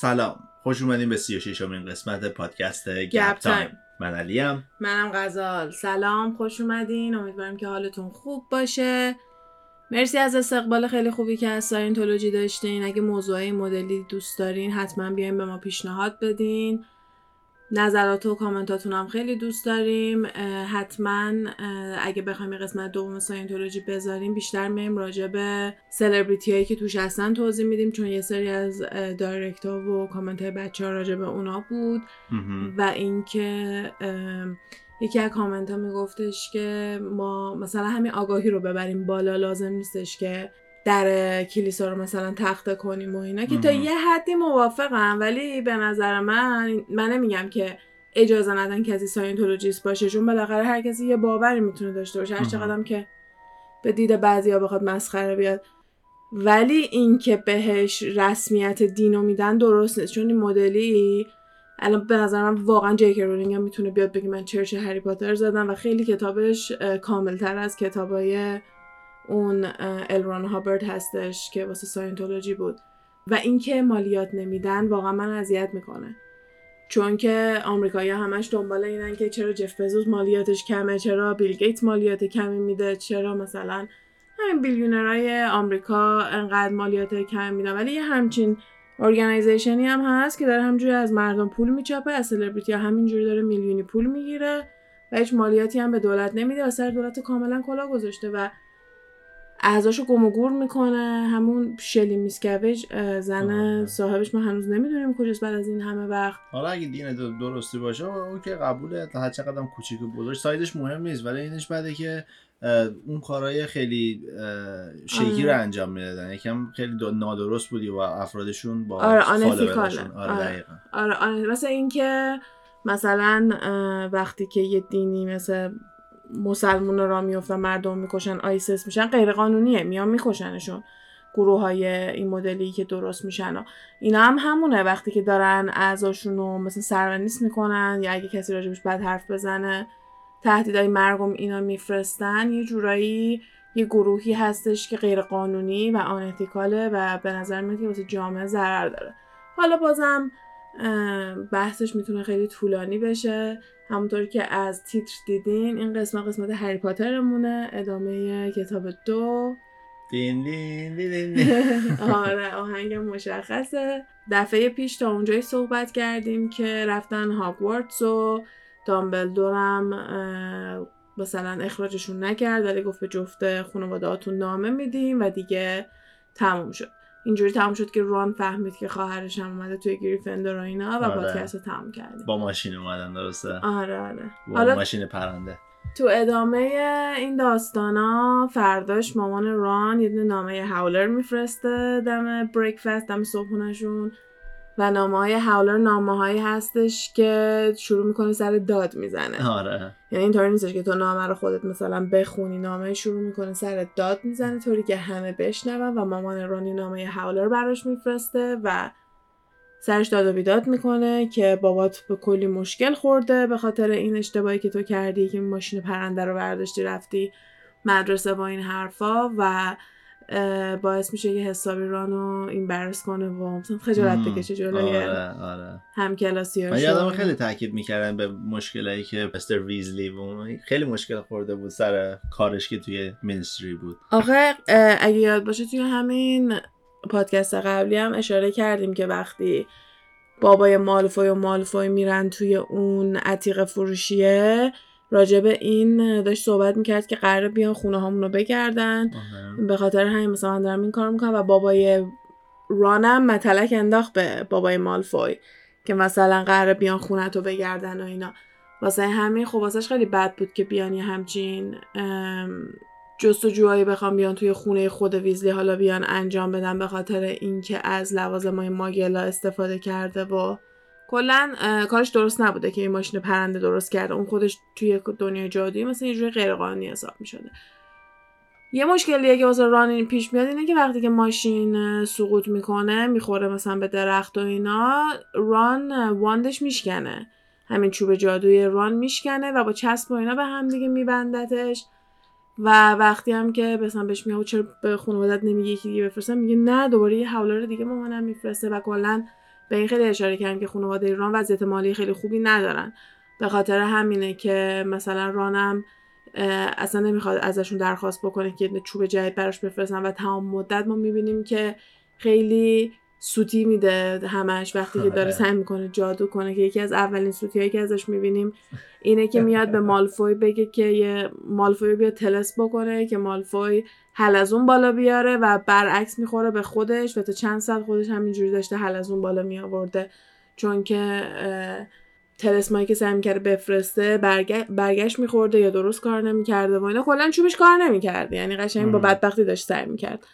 سلام. خوش اومدین به 36 امین قسمت پادکست گپ تایم. من علیم. منم غزال. سلام خوش اومدین. امیدوارم که حالتون خوب باشه. مرسی از استقبال خیلی خوبی که از ساینتولوژی داشتین. اگه موضوعی مدلی دوست دارین حتما بیاین به ما پیشنهاد بدین. نظرات و کامنتاتون هم خیلی دوست داریم. حتما اگه بخوایم یه قسمت دوم ساینتولوژی بذاریم بیشتر میایم راجع به سلبریتی هایی که توش هستن توضیح میدیم چون یه سری از direct ها و کامنت های بچه ها راجع به اونا بود. و اینکه یکی از کامنت ها میگفتش که ما مثلا همین آگاهی رو ببریم بالا لازم نیستش که در کلیسا رو مثلا تخته کنیم و اینا که تا یه حدی موافقم ولی به نظر من من نمیگم که اجازه ندن کسی Scientologist باشه چون بالاخره هر کسی یه باوری می‌تونه داشته باشه. هر چقدر که به دید بعضیا بخواد مسخره بیاد. ولی اینکه بهش رسمیت دینو میدن درست نیست چون این مدلی الان به نظر من واقعا جی‌کی رولینگ هم می‌تونه بیاد بگه من church هری پاتر زدم و خیلی کتابش کاملتر از کتابای اون ال ران هابرد هستش که واسه ساینتولوژی بود. و اینکه مالیات نمیدن واقعا من اذیت می‌کنه. چون که آمریکایی همش دنبال اینن که چرا جف بزوس مالیاتش کمه چرا بیل گیتس مالیات کمی میده چرا مثلا همین billionaire های آمریکا انقدر مالیات کمی میدن. ولی یه همچین organization ی هم هست که داره همینجوری از مردم پول میچاپه از سلبریتی ها همینجوری داره میلیونی پول می‌گیره و هیچ مالیاتی هم به دولت نمیده و سر دولت کاملا کلا گذاشته و اعضاشو گم و گور می‌کنه همون شلی میسکویج زن آه. صاحبش ما هنوز نمی‌دونیم کجاست بعد از این همه وقت. حالا اگه دین درستی باشه او که قبوله تا هر چقدر کوچیک بزرگ سایدش مهم نیست ولی اینش بده که اون کارهای خیلی شیکی رو انجام می‌دادن. یکم خیلی نادرست بودی و افرادشون با آره آره, آره, آره, آره مثل اینکه مثلا وقتی که یه دینی مثل مسلمون را میفتن مردم می‌کشن آیسس میشن غیر قانونیه میان میکشنشون گروه های این مدلی که درست میشن. اینا هم همونه. وقتی که دارن اعضاشون رو مثلا سرونیست می‌کنن یا اگه کسی راجبش بد حرف بزنه تهدیدهای مرگم اینا میفرستن. یه جورایی یه گروهی هستش که غیر قانونی و آنتیکاله و به نظر میاد که واسه جامعه ضرر داره. حالا بازم بحثش می‌تونه خیلی طولانی بشه. همونطور که از تیتر دیدین این قسمت قسمت هری پاترمونه ادامه کتاب دو. دین دین دین دین آره آهنگ مشخصه. دفعه پیش تا اونجایی صحبت کردیم که رفتن هاگوارتس و دامبلدورم مثلا اخراجشون نکرد ولی گفت به جفت خانوادهاتون نامه میدیم و دیگه تموم شد. اینجوری تموم شد که ران فهمید که خواهرش هم اومده توی گریفندر و اینا و آره. پادکست رو تموم کردیم با ماشین اومدن درسته. آره آره. با حالا ماشین پرنده. تو ادامه این داستانا فرداش مامان ران یه نامه هاولر میفرسته دم بریکفست دم صبحونشون و نامه های هاولر نامه هایی هستش که شروع می‌کنه سر داد می‌زنه. آره. یعنی اینطوری نیستش که تو نامه رو خودت مثلا بخونی نامه شروع می‌کنه سر داد می‌زنه طوری که همه بشنون و مامان رانی نامه هاولر براش میفرسته و سرش داد و بیداد می‌کنه که بابات به کلی مشکل خورده به خاطر این اشتباهی که تو کردی که ماشین پرنده رو برداشتی رفتی مدرسه با این حرفا و باعث میشه که حسابی رانو این برس کنه و مثلا خجالت بکشه جلوی آره آره. هم کلاسی من یادم خیلی تاکید می‌کردن به مشکلایی که مستر ویزلی بود خیلی مشکل خورده بود سر کارش که توی مینستری بود. آخه اگه یاد باشه توی همین پادکست قبلی هم اشاره کردیم که وقتی بابای مالفوی و مالفوی میرن توی اون عتیق فروشیه راجب این داشت صحبت می‌کرد که قرار بیان خونه هامون رو بگردن به خاطر همین مثلا من دارم این کار می‌کنم و بابای رانم متلک انداخت به بابای مالفوی که مثلا قرار بیان خونه تو بگردن و اینا. واسه همین خب واسهش خیلی بد بود که بیان یه همچین جستجوهایی بخوام بیان توی خونه خود ویزلی حالا بیان انجام بدن به خاطر اینکه از لوازمای ماگلا استفاده کرده و کلا کارش درست نبوده که این ماشین پرنده درست کرده. اون خودش توی دنیای جادویی مثلا یه جوری غیرقانونی حساب می‌شده. یه مشکلیه که واسه ران پیش میاد اینه که وقتی که ماشین سقوط می‌کنه می‌خوره مثلا به درخت و اینا ران واندش میشکنه. همین چوب جادوی ران میشکنه و با چسب و اینا به هم دیگه میبندتش. و وقتی هم که مثلا بهش میگه چرا به خانوادت نمیگه یکی دیگه بفرستم میگه نه دوباره یه حولار دیگه مامانم میفرسته. و کلا به این خیلی اشاره کردیم که خانواده ایران وضعیت مالی خیلی خوبی ندارن. به خاطر همینه که مثلا رانم اصلا نمی‌خواد ازشون درخواست بکنه که چوب جدید براش بفرستن و تمام مدت ما می‌بینیم که خیلی سوتی میده همش وقتی که داره آره. سعی می‌کنه جادو کنه که یکی از اولین سوتی هایی که ازش می‌بینیم اینه که میاد به مالفوی بگه که یه مالفوی بیا تلس بکنه که مالفوی حلزون بالا بیاره و برعکس می‌خوره به خودش و تا چند ساعت خودش همینجوری داشته حلزون بالا میآورده. چون که تلسمایی که سعی می‌کرده بفرسته برگشت میخورده یا درست کار نمی‌کرده و اینا کلا چوبش کار نمی‌کرده یعنی قشنگ با بدبختی داشت سعی می‌کرد.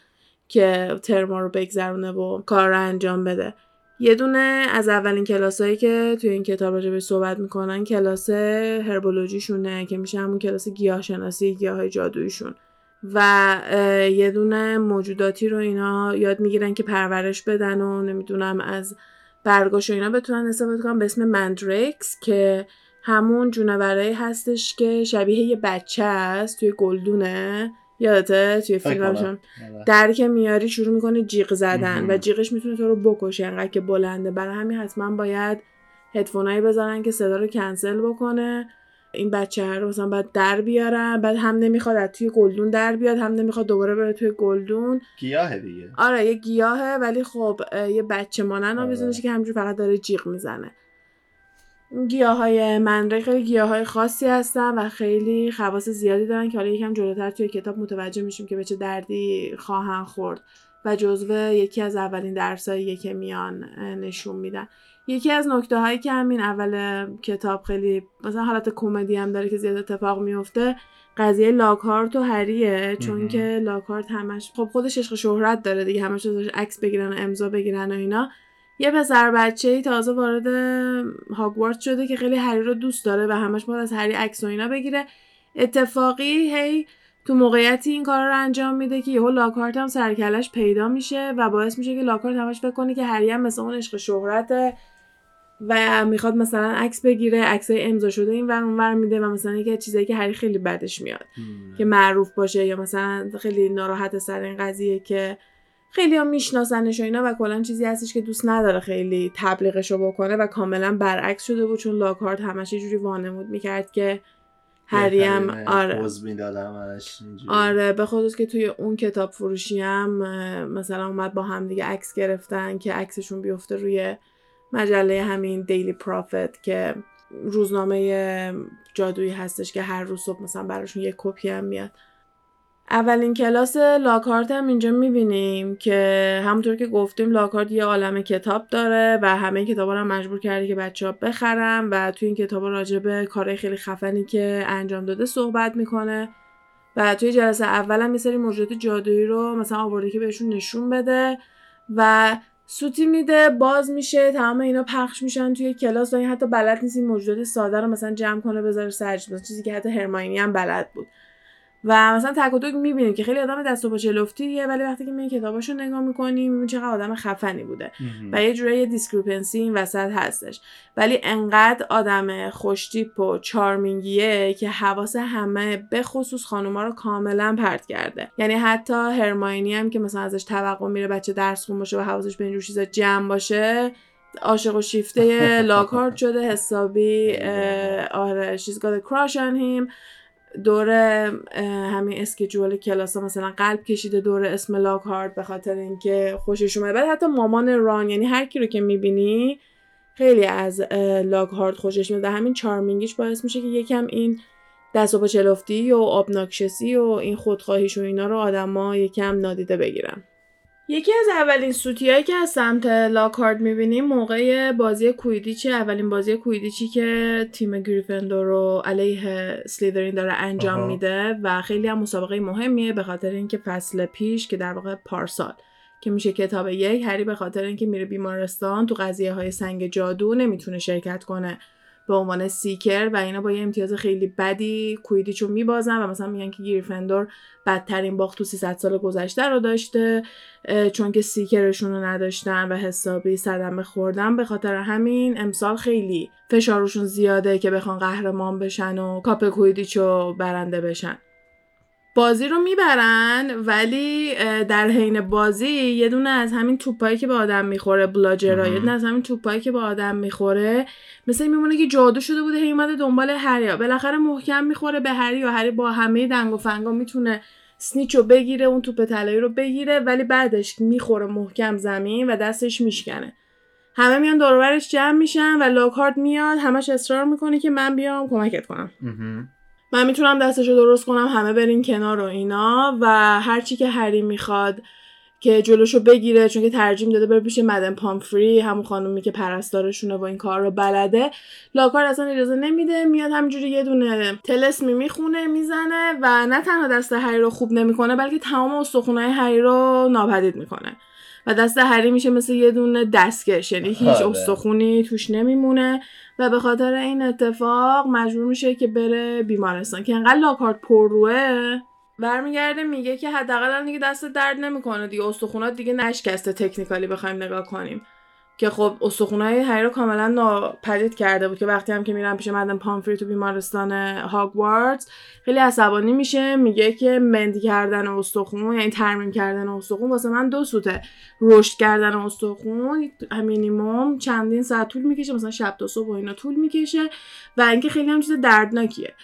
که ترما رو بگذرونه و کار رو انجام بده. یه دونه از اولین کلاسایی که توی این کتاب راجع صحبت می‌کنن کلاس هربولوژیشونه که میشه همون کلاس گیاهشناسی گیاهای جادویشون و یه دونه موجوداتی رو اینا یاد می‌گیرن که پرورش بدن و نمی‌دونم از برگاش و اینا بتونن استفاده کنن به اسم مندریکس که همون جونورایی هستش که شبیه یه بچه است توی گلدونه. یادته؟ توی فیلمشون. در که میاری شروع می‌کنه جیغ زدن و جیغش می‌تونه تو رو بکشه انقدر که بلنده. برای همین حتما باید هدفونایی بذارن که صدا رو کنسل بکنه. این بچه رو مثلا باید در بیارن. بعد هم نمی‌خواد از توی گلدون در بیاد هم نمی‌خواد دوباره بره توی گلدون. گیاه دیگه. آره یه گیاهه ولی خب یه بچه مانن آره. که همجور فقط داره جیغ می‌زنه. گیاه های منره خیلی گیاه های خاصی هستن و خیلی خواص زیادی دارن که حالا یکم جلوتر توی کتاب متوجه میشیم که به چه دردی خواهن خورد و جزو یکی از اولین درسایی که میان نشون میدن. یکی از نکته هایی که همین اول کتاب خیلی مثلا حالت کمدی هم داره که زیاد اتفاق میفته قضیه لاکارت و هریه چون که لاکارت همش خب خودش عشق شهرت داره دیگه همش ازش عکس بگیرن و امضا بگیرن و اینا. یه پسر بچه ای تازه وارد هاگوارت شده که خیلی هری رو دوست داره و همش باید از هری عکس و اینا بگیره. اتفاقی هی تو موقعیتی این کار رو انجام میده که یهو لاکارت هم سرکلش پیدا میشه و باعث میشه که لاکارت همش فکر کنه که هری هم مثل اون عشق شهرته و می‌خواد مثلا عکس بگیره عکسای امضا شده این ور اونور میده و مثلا یکی چیزایی که هری خیلی بدش میاد. که معروف باشه یا مثلا خیلی ناراحت سر این قضیه که خیلی هم میشناسنش و اینا و کلا چیزی هستش که دوست نداره خیلی تبلیغشو بکنه و کاملا برعکس شده بود چون لاکارت همش یه جوری وانمود می‌کرد که هریم آره. آره به خودش که توی اون کتاب فروشی هم مثلا اومد با هم دیگه عکس گرفتن که عکسشون بیفته روی مجله همین دیلی پرافت که روزنامه جادویی هستش که هر روز صبح مثلا براشون یه کپی هم میاد. اولین کلاس لاکارت هم اینجا می‌بینیم که همونطور که گفتیم لاکارت یه عالم کتاب داره و همه کتاب رو مجبور کرده که بچه ها بخرن و توی این کتاب راجع به کارهای خیلی خفنی که انجام داده صحبت می‌کنه. و توی جلسه اول هم یه سری موجودات جادویی رو مثلا آورده که بهشون نشون بده و سوتی میده باز میشه تمام اینا پخش میشن توی کلاس. و این حتی بلد نیست این موجودات ساده رو مثلا جمع کنه بذاره سرش چیزی که حتی هرماینی هم بلد بود. و مثلا تک و می‌بینیم که خیلی آدم دست و پا چلفتیه ولی وقتی که می کتاباشو نگاه می‌کنیم می‌بینیم چقدر آدم خفنی بوده و یه جورایی discrepancy این وسط هستش. ولی انقدر آدم خوشتیپ و charming یه که حواس همه به خصوص خانوما رو کاملا پرت کرده. یعنی حتی هرماینی هم که مثلا ازش توقع میره بچه درس خون باشه و حواسش به اینجور چیزا جمع باشه عاشق و شیفته لاکارد شده حسابی آره a crush on him. دور همین اسکیجول کلاس ها مثلا قلب کشیده دور اسم لاک هارد به خاطر اینکه خوشش اومده. بعد حتی مامان ران یعنی هر کی رو که می‌بینی خیلی از لاک هارد خوشش میاد همین چارمینگیش باعث میشه که یکم این دست و چلفتی و آبناکشسی و این خودخواهیش و اینا رو آدما یکم نادیده بگیرن. یکی از اولین سوتیایی که از سمت لاکارد می‌بینیم موقع بازی کویدیچی اولین بازی کویدیچی که تیم گریفندور رو علیه سلیدرین داره انجام میده و خیلی هم مسابقه مهمیه به خاطر اینکه فصل پیش که در واقع پارسال که میشه کتاب یک هری به خاطر اینکه میره بیمارستان تو قضیه های سنگ جادو نمی‌تونه شرکت کنه. به عنوان سیکر و اینا با یه امتیاز خیلی بدی کویدیچو میبازن و مثلا میگن که گریفندور بدترین باخت تو 300 سال گذشته رو داشته چون که سیکرشون رو نداشتن و حسابی صدمه خوردن. به خاطر همین امسال خیلی فشارشون زیاده که بخوان قهرمان بشن و کاپ کویدیچو برنده بشن. بازی رو می‌برن ولی در حین بازی یه دونه از همین توپایی که به آدم می‌خوره بلاجرا یه دونه از همین توپایی که به آدم می‌خوره مثل میمونه که جادو شده بوده هی اومده دنبال هری بالاخره محکم می‌خوره به هری و هری با همه دنگ و فنگا می‌تونه سنیچ رو بگیره اون توپ طلایی رو بگیره ولی بعدش می‌خوره محکم زمین و دستش میشکنه. همه میان دورورش جمع میشن و لاکارد میاد همش اصرار می‌کنه که من بیام کمکت کنم. من می‌تونم دستش رو درست کنم همه برین کنار و اینا و هرچی که هری می‌خواد که جلوشو بگیره چون که ترجیم داده بره پیش مدن پامفری همون خانومی که پرستارشونه و این کار رو بلده. لاکار اصلا اجازه نمیده میاد همینجوری یه دونه تلسمی می‌خونه می‌زنه و نه تنها دست هری رو خوب نمی‌کنه بلکه تمام استخونهای هری رو ناپدید می‌کنه. و دست هری میشه مثل یه دونه دستکش یعنی هیچ آره. استخونی توش نمیمونه. و به خاطر این اتفاق مجبور میشه که بره بیمارستان که انقدر لاکارت پرروه. برمیگرده میگه که حداقل دیگه دست درد نمی‌کنه دیگه. استخونات دیگه نشکسته تکنیکالی بخوایم نگاه کنیم. که خب استخونای هری رو کاملا ناپدید کرده بود که وقتی هم که میرن پیش مدن پامفری تو بیمارستان هاگوارتس خیلی عصبانی میشه. میگه که مندی کردن استخون یعنی ترمیم کردن استخون واسه من دو سوته. رشد کردن استخون مینیموم چندین ساعت طول می‌کشه مثلا شب تا صبح و اینا طول می‌کشه. و اینکه خیلی هم چیز دردناکیه.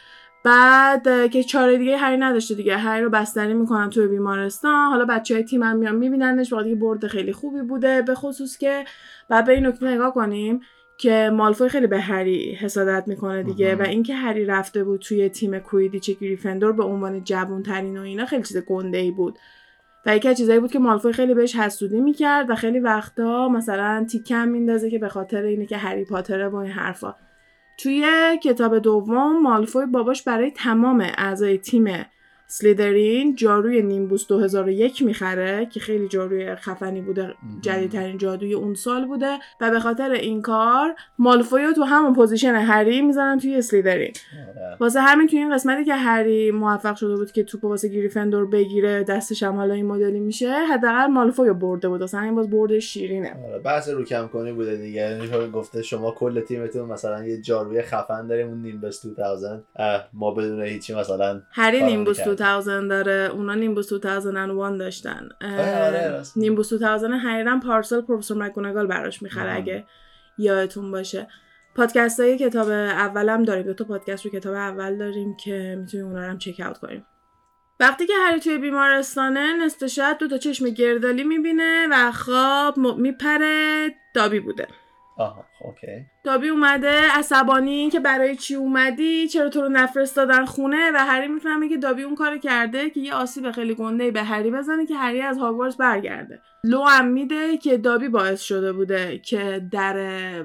بعد که چاره دیگه هری نداشته دیگه. هری رو بستری می‌کنن توی بیمارستان. حالا بچه های تیم هم میان میبیننش. دیگه برد خیلی خوبی بوده. به خصوص که بعد به این نکته نگاه کنیم که مالفوی خیلی به هری حسادت می‌کنه دیگه و اینکه هری رفته بود توی تیم کویدیچ گریفندور به عنوان جوون ترین و اینا خیلی چیز گنده ای بود. و یکی از چیزایی بود که مالفوی خیلی بهش حسودی می‌کرد و خیلی وقتا مثلا تیکه‌م میندازه که به خاطر اینه که هری پاتره با این حرفا. توی کتاب دوم مالفوی باباش برای تمام اعضای تیم اسلیترین جاروی نیمبوس 2001 می‌خره که خیلی جاروی خفنی بوده جدیدترین جادوی اون سال بوده و به خاطر این کار مالفوی تو همون position هری می‌زنن توی اسلیترین. آره. واسه همین توی این قسمتی که هری موفق شده بود که توپ واسه گریفندور بگیره دستش هم حالا این مدلی میشه حداقل مالفوی برده بود. اصلا این باز برده شیرینه. آره. بحث رو کم کنی بوده دیگه. یعنی گفته شما کل تیمتون مثلا یه جاروی خفن داریم اون نیمبوس 2000 ما بدون هیچی مثلا هری نیمبوس 2000 داره اونا نیمبوس 2001 داشتن آره نیمبوس 2000 حقیقا پارسل پروفسور مکگوناگال براش می‌خره اگه یادتون باشه. پادکست های کتاب اولم داریم دو تا پادکست رو کتاب اول داریم که می‌تونیم اونا رو هم چک اوت کنیم. وقتی که هری توی بیمارستانه نصف شب دو تا چشم گردالی می‌بینه و خواب میپره دابی بوده. آها اوکی. دابی اومده عصبانی که برای چی اومدی چرا تو رو نفرستادن خونه؟ و هری می‌فهمه که دابی اون کار کرده که یه آسیب خیلی گنده به هری بزنه که هری از هاگوارتس برگرده. لو هم میده که دابی باعث شده بوده که در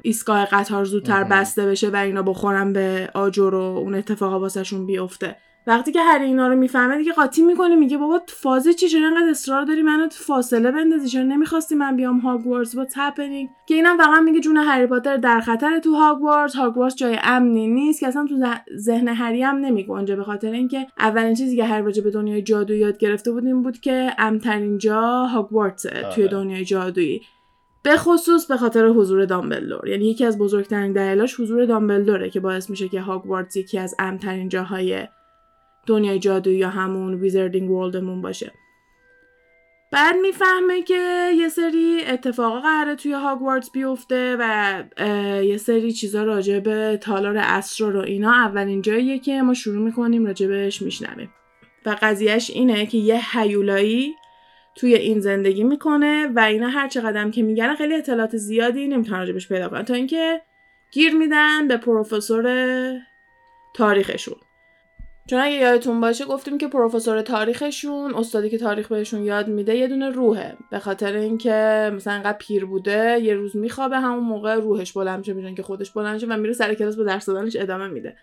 ایستگاه قطار زودتر بسته بشه و اینا بخورن به آجر و اون اتفاقا واسهشون بیفته. وقتی که هری اینا رو می‌فهمه دیگه قاطی می‌کنه میگه بابا فازه چی چرا انقدر اصرار داری منو تو فاصله بندازی؟ چرا نمی‌خواستی من بیام هاگوارتس با تپنینگ که اینم فقط میگه جون هری پاتر در خطر تو هاگوارتس هاگوارتس جای امنی نیست که اصلا تو ذهن هری هم نمیگنجه به خاطر اینکه اولین چیزی که هری راجع به دنیای جادو یاد گرفته بود این بود که امن‌ترین جا هاگوارتس توی آره. دنیای جادویی. به خصوص به خاطر حضور دامبلدور. یعنی یکی از بزرگترین دلایلش حضور دامبلدوره که باعث میشه که هاگوارتس یکی از امن‌ترین جاهای دنیای جادو یا همون wizarding world مون باشه. بعد می‌فهمه که یه سری اتفاقا قراره توی هاگوارتس بیفته و یه سری چیزا راجع به تالار اسرار و اینا اولین جاییه که ما شروع می‌کنیم راجع بهش میشنویم. و قضیهش اینه که یه هیولایی توی این زندگی می‌کنه و اینا هر چقدر که میگن خیلی اطلاعات زیادی نمی‌تونن راجبش پیدا کنن تا اینکه گیر میدن به پروفسور تاریخشون. چون اگه یادتون باشه گفتیم که پروفسور تاریخشون استادی که تاریخ بهشون یاد میده یه دونه روحه. به خاطر اینکه مثلا انقدر پیر بوده یه روز میخوابه همون موقع روحش بلند میشه میدون که خودش بلند شه و میره سر کلاس به درس دادنش ادامه میده.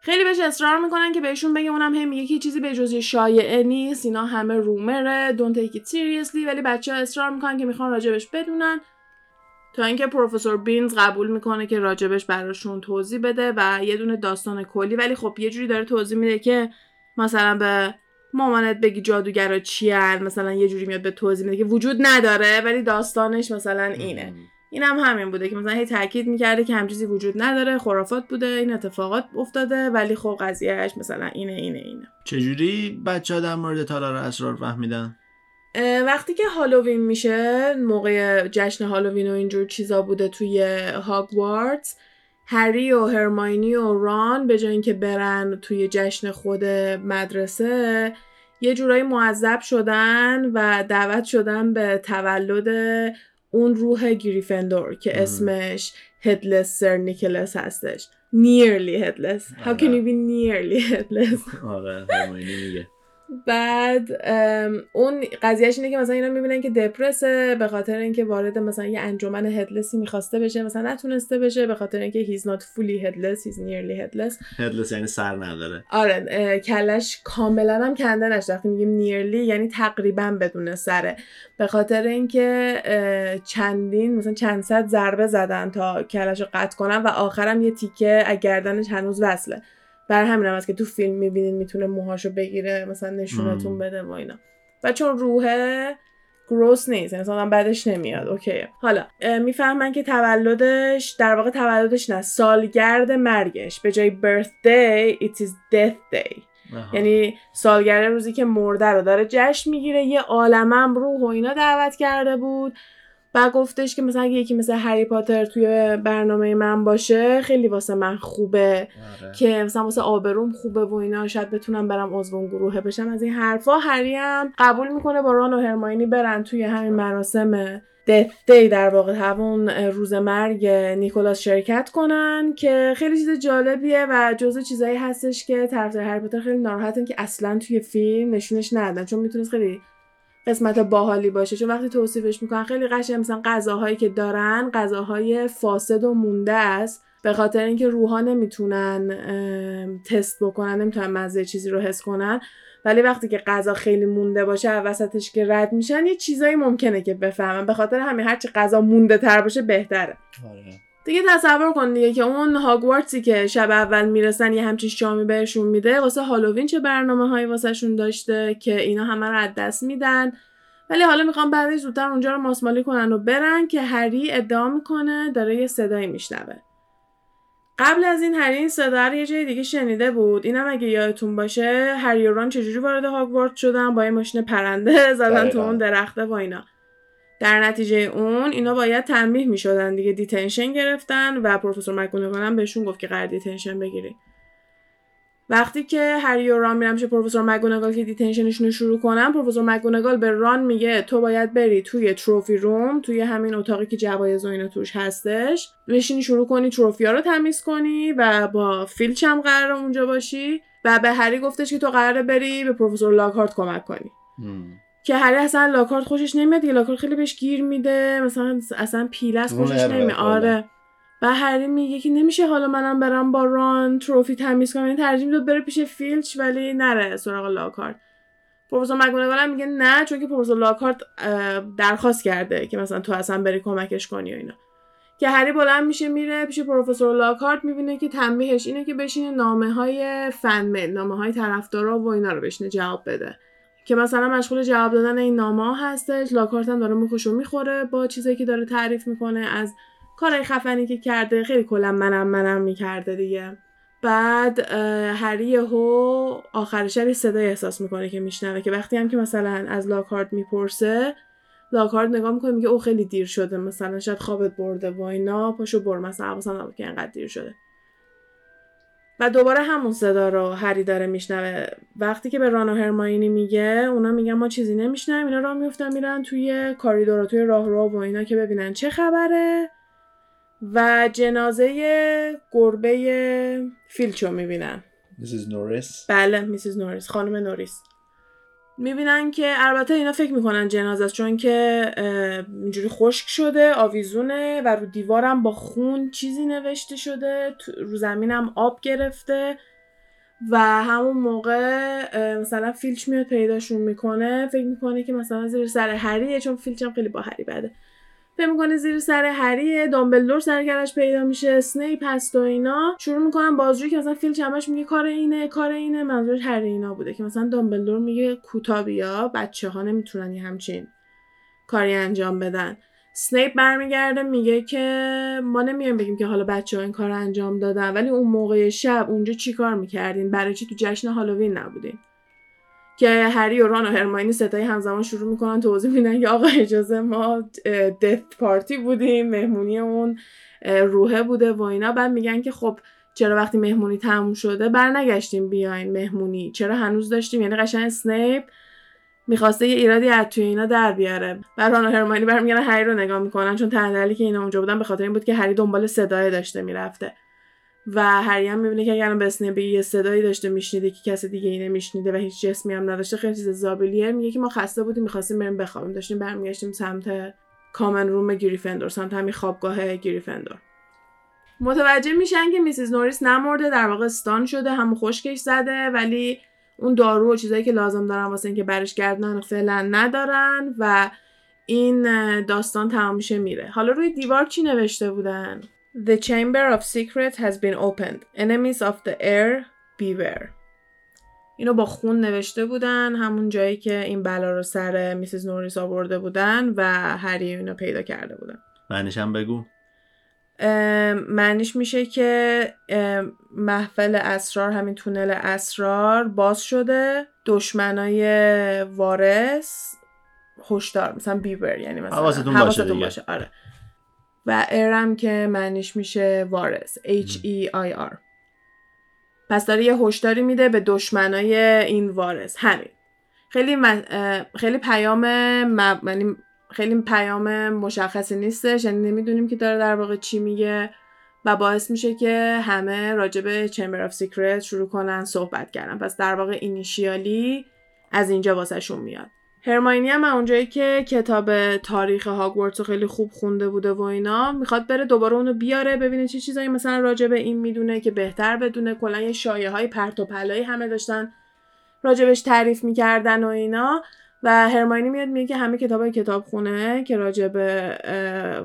خیلی بهش اصرار می‌کنن که بهشون بگه اونم هم میگه چیزی به جز شایعه نیست اینا همه رومره don't take it seriously ولی بچه ها اصرار می‌کنن که می‌خوان راجبش بدونن. تا اینکه پروفسور بینز قبول می‌کنه که راجبش براشون توضیح بده و یه دونه داستان کلی ولی خب یه جوری داره توضیح میده که مثلا به مامانت بگی جادوگرا چیان مثلا یه جوری میاد به توضیح میده که وجود نداره ولی داستانش مثلا اینه. این هم همین بوده که مثلا هی تاکید می‌کرده که همچیزی وجود نداره خرافات بوده این اتفاقات افتاده ولی خب قضیهش مثلا اینه اینه اینه. چجوری بچه ها در مورد تالار اسرار فهمیدن؟ وقتی که هالووین میشه موقع جشن هالووین و اینجور چیزا بوده توی هاگوارتس هری و هرماینی و ران به جای اینکه برن توی جشن خود مدرسه یه جورایی معذب شدن و دعوت شدن به تولد اون روح گریفندور که اسمش هدلس سر نیکلس هستش. Nearly headless. How can you be nearly headless? آره میگه. بعد اون قضیهش اینه که مثلا اینا می‌بینن که دپرسه به خاطر اینکه وارد مثلا یه انجمن هدلسی می‌خواسته بشه مثلا نتونسته بشه به خاطر اینکه he's not fully headless he's nearly headless. Headless یعنی سر نداره. آره کلش کاملا هم کنده نشد وقتی میگیم nearly یعنی تقریبا بدون سره. به خاطر اینکه چندین مثلا چند صد ضربه زدن تا کلش رو قطع کنن و آخرم یه تیکه گردنش هنوز وصله. بر همین هم که تو فیلم می‌بینین می‌تونه موهاشو بگیره مثلا نشونتون بده و اینا. و چون روحه گروس نیست یعنی مثلا بعدش نمیاد. اوکی. حالا می‌فهمن که تولدش در واقع تولدش نه سالگرد مرگش. به جای birthday it is death day. یعنی سالگرد روزی که مرده رو داره جشن می‌گیره یه عالمم روح و اینا دعوت کرده بود. و گفتش که مثلا یکی مثل هری پاتر توی برنامه من باشه خیلی واسه من خوبه. آره. که مثلا واسه آبروم خوبه و اینا شاید بتونم برم عضو گروه بشم. از این حرفا هری هم قبول می‌کنه با ران و هرماینی برن توی همین مراسم دی در واقع همون روز مرگ نیکولاس شرکت کنن که خیلی چیز جالبیه و جزء چیزایی هستش که طرفدار هری پاتر خیلی ناراحتن که اصلا توی فیلم نشونش ندادن. چون می‌تونست خیلی قسمت باحالی باشه. چون وقتی توصیفش می‌کنن خیلی قشنگ مثلا غذاهایی که دارن غذاهای فاسد و مونده است. به خاطر اینکه روحا نمی‌تونن تست بکنن نمی‌تونن مزه چیزی رو حس کنن. ولی وقتی که غذا خیلی مونده باشه وسطش که رد میشن یه چیزایی ممکنه که بفهمن. به خاطر همین هرچی غذا مونده تر باشه بهتره. آره. دیگه تصور کن دیگه که اون هاگوارتسی که شب اول می‌رسن یه همچین شامی بهشون میده واسه هالووین چه برنامه هایی واسهشون داشته که اینا همه رو از دست میدن؟ ولی حالا می‌خوام بعدش زودتر اونجا رو ماسمالی کنن و برن که هری ادعا می‌کنه داره یه صدایی میشنوه. قبل از این هری این صدا رو یه جای دیگه شنیده بود. اینم اگه یادتون باشه هری و ران چجوری وارد هاگوارتس شدن؟ با یه ماشین پرنده زدن تو اون درخته و اینا. در نتیجه اون اینا باید تنبیه می شدن دیگه detention گرفتن و پروفسور مکگونگال هم بهشون گفت که قرار detention بگیری. وقتی که هری و ران میرن پروفسور مکگونگال که detention شون رو شروع کنن پروفسور مکگونگال به ران میگه تو باید بری توی trophy room توی همین اتاقی که جوایز و توش هستش بشینی شروع کنی trophy ا رو تمیز کنی و با فیلچ هم قرار اونجا باشی و به هری گفتش که تو قراره بری به پروفسور لاکهارت کمک کنی. که هری اصلا لاکهارت خوشش نمیاد دیگه لاکهارت خیلی بهش گیر میده مثلا اصلا پیلس خوشش نمیاد. آره. و هری میگه که نمیشه حالا منم برم با ران trophy تمیز کنم. یعنی ترجیح بره پیش فیلچ ولی نره سراغ لاکهارت. پروفسور مک‌گونگال میگه نه چون که پروفسور لاکهارت درخواست کرده که مثلا تو اصلا بری کمکش کنی و اینا. که هری بلند میشه میره پیش پروفسور لاکهارت می‌بینه که تنبیهش اینه که بشینه نامه های فن نامه های طرفدارا و اینا رو بشینه جواب بده. که مثلا مشغول جواب دادن این نامه هستش لاکارت هم داره مخشو می‌خوره با چیزایی که داره تعریف می‌کنه از کارهای خفنی که کرده خیلی کلا منم منم می‌کرده دیگه. بعد هری هو آخر شب صدای احساس می‌کنه که میشنوه که وقتی هم که مثلا از لاکارت می‌پرسه لاکارت نگاه می‌کنه میگه او خیلی دیر شده مثلا شاید خوابت برده و اینا پاشو بر مثلا حواسم نبود که انقدر دیر شده. و دوباره همون صدا رو هری داره میشنوه. وقتی که به ران و هرماینی میگه اونا میگن ما چیزی نمیشنویم اینا راه میفتن میرن توی کاریدور توی راه رو و اینا که ببینن چه خبره. و جنازه گربه فیلچو می‌بینن. میسیز نوریس بله میسیز نوریس خانم نوریس. می‌بینن که البته اینا فکر می‌کنن جنازه است چون که اینجوری خشک شده آویزونه و رو دیوارم با خون چیزی نوشته شده رو زمینم آب گرفته و همون موقع مثلا فیلچ میاد پیداشون می‌کنه فکر می‌کنه که مثلا زیر سر هریه چون فیلچ هم خیلی با هری بده. فکر می‌کنه زیر سر هریه دامبلدور سر و کله‌ش پیدا میشه اسنیپ هست و اینا. شروع می‌کنن بازجویی که مثلا فیلچ همش میگه کار اینه کار اینه. منظورش هری اینا بوده که مثلا دامبلدور میگه کوتاه بیا بچه ها نمی‌تونن همچین کاری انجام بدن. اسنیپ برمیگرده میگه که ما نمیایم بگیم که حالا بچه ها این کار انجام دادن ولی اون موقع شب اونجا چی کار می‌کردین؟ برای چی تو جشن هالووین نبودین؟ که هری و ران و هرماینی ستایی همزمان شروع می‌کنن توضیح میدن که آقا اجازه ما دث پارتی بودیم مهمونی اون روحه بوده و اینا. بعد میگن که خب چرا وقتی مهمونی تموم شده برنگشتیم بیاین مهمونی. چرا هنوز داشتیم؟ یعنی قشنگ اسنیپ می‌خواسته یه ایرادی از توی اینا در بیاره. بعد ران و هرماینی برمیگردن هری رو نگاه می‌کنن چون تنها که اینا اونجا بودن به خاطر این بود که هری دنبال صدای داشته می‌رفته. و هری هم می‌بینه که اگر به یه صدایی داشته میشنیده که کسی دیگه اینه میشنیده و هیچ جسمی هم نداشته خیلی چیز زابلیه. میگه که ما خسته بودیم می‌خواستیم بریم بخوابیم. داشتیم برمیگشتیم سمت کامن روم گریفندور سمت همین خوابگاه گریفندور. متوجه میشن که میسیز نوریس نمرده در واقع استان شده هم خشکش زده ولی اون دارو و چیزایی که لازم دارن واسه اینکه برش گردن فعلا ندارن و این داستان تمام میشه میره. حالا روی دیوار چی نوشته بودن؟ The chamber of secret has been opened. Enemies of the air beware. اینو با خون نوشته بودن همون جایی که این بلا رو سر میسیز نوریس آورده بودن و هری اینو پیدا کرده بودن. معنیش هم بگو. معنیش میشه که محفل اسرار همین تونل اسرار باز شده دشمنای وارث هشدار مثلا بیبر یعنی مثلا حواستون باشه, باشه. آره. و heir م که معنیش میشه وارث H E I R. پس داره یه هشداری میده به دشمنای این وارث. همین. خیلی خیلی پیام یعنی خیلی پیام مشخصی نیستش یعنی نمی‌دونیم که داره در واقع چی میگه و باعث میشه که همه راجع به Chamber of Secrets شروع کنن صحبت کردن. پس در واقع initially از اینجا واسهشون میاد. هرماینی هم اونجایی که کتاب تاریخ هاگوارتس رو خیلی خوب خونده بوده و اینا می‌خواد بره دوباره اونو بیاره ببینه چه چی چیزایی مثلا راجع به این می‌دونه که بهتر بدونه. کلا یه شایه های پرت و پلایی همه داشتن راجبش تعریف می‌کردن و اینا. و هرماینی میاد میگه که همه کتاب کتاب خونه که راجع به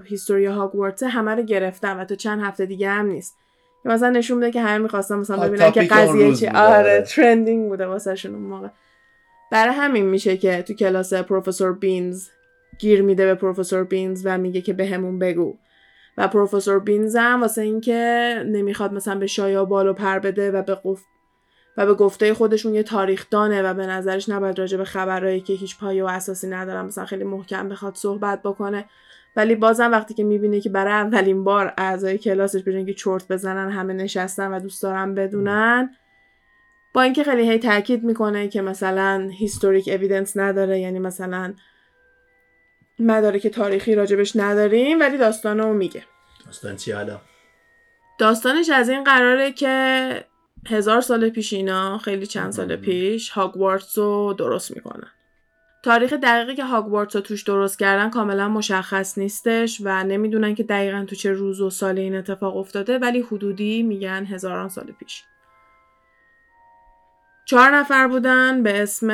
هیستوری هاگوارتس همه رو گرفتن و تا چند هفته دیگه هم نیست. مثلا نشون میده که همه می‌خواستن مثلا ببینن که قضیه چی. آره ترندینگ بوده واسه اون موقع. برای همین میشه که تو کلاس پروفسور بینز گیر میده به پروفسور بینز و میگه که بهمون به بگو. و پروفسور بینز هم واسه اینکه نمی‌خواد مثلا به شایا بالو پر بده و به قف... و به گفته خودشون یه تاریخ دانه و به نظرش نباید راجع به خبرهایی که هیچ پایه و اساسی ندارن مثلا خیلی محکم بخواد صحبت بکنه. ولی بازم وقتی که می‌بینه که برای اولین بار اعضای کلاسش به که چرت بزنن همه نشستن و دوست دارن بدونن با اینکه خیلی هی تاکید می‌کنه که مثلا هیستوریک اویدنس نداره یعنی مثلا مدارک تاریخی راجبش نداریم ولی داستانو میگه. داستان چی حالا؟ داستانش از این قراره که هزار سال پیش اینا خیلی چند سال پیش هاگوارتس رو درست می‌کنن. تاریخ دقیقی که هاگوارتس رو توش درست کردن کاملا مشخص نیستش و نمی‌دونن که دقیقا تو چه روز و سال این اتفاق افتاده ولی حدودی میگن هزاران سال پیش. چهار نفر بودن به اسم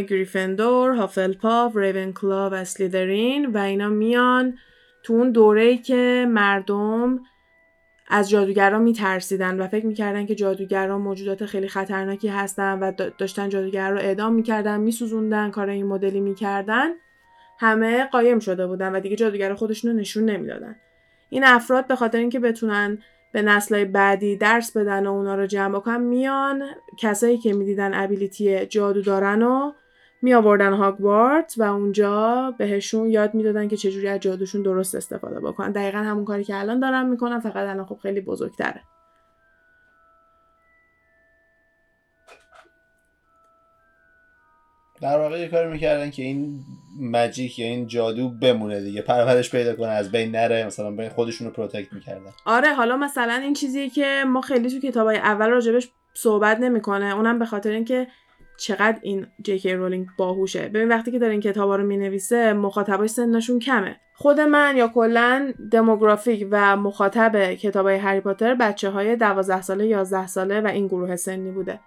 گریفندور، هافلپاف، ریونکلا و سلیدرین و اینا میان تو اون دوره‌ای که مردم از جادوگران میترسیدن و فکر می‌کردن که جادوگران موجودات خیلی خطرناکی هستن و داشتن جادوگر رو اعدام می‌کردن میسوزوندن کار این مدلی می‌کردن همه قایم شده بودن و دیگه جادوگر خودشون رو نشون نمی‌دادن. این افراد به خاطر اینکه بتونن به نسلهای بعدی درس بدن و اونا رو جمع بکنن میان کسایی که می‌دیدن ability جادو دارن و می آوردن هاگوارتس و اونجا بهشون یاد می‌دادن که چجوری از جادوشون درست استفاده بکنن. دقیقا همون کاری که الان دارن می‌کنن فقط الان خب خیلی بزرگتره. در واقع یه کاری می‌کردن که این magic یا این جادو بمونه دیگه پرورش پیدا کنه از بین نره مثلا بین خودشون رو protect می‌کردن. آره حالا مثلا این چیزی که ما خیلی تو کتابای اول راجبش صحبت نمی‌کنه. اونم به خاطر اینکه چقدر این جی رولینگ باهوشه. ببین وقتی که داره این کتابا رو می‌نویسه مخاطباش سنشون کمه. خود من یا کلا دموگرافیک و مخاطب کتابای هری پاتر بچه های 12 ساله 11 ساله و این گروه سنی بوده.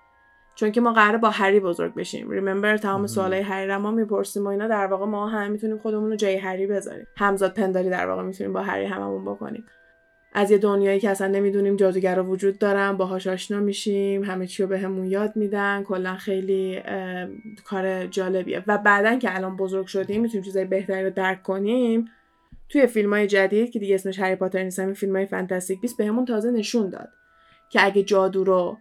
چون که ما قراره با هری بزرگ بشیم. ریممبر تمام سوالای هری رو ما می‌پرسیم و اینا در واقع ما هم می‌تونیم خودمون رو جای هری بذاریم. همزاد پنداری در واقع می‌تونیم با هری هممون بکنیم. از یه دنیایی که اصلا نمی‌دونیم جادوگرا وجود دارن باهاش آشنا میشیم همه چی رو بهمون یاد میدن کلا خیلی کار جالبیه. و بعدا که الان بزرگ شدیم می‌تونیم چیزای بهتری رو درک کنیم. توی فیلم های جدید که دیگه اسمش هری پاتر نیست همین فیلم های فانتاستیک بیست بهمون تازه نشون داد که اگه جادو رو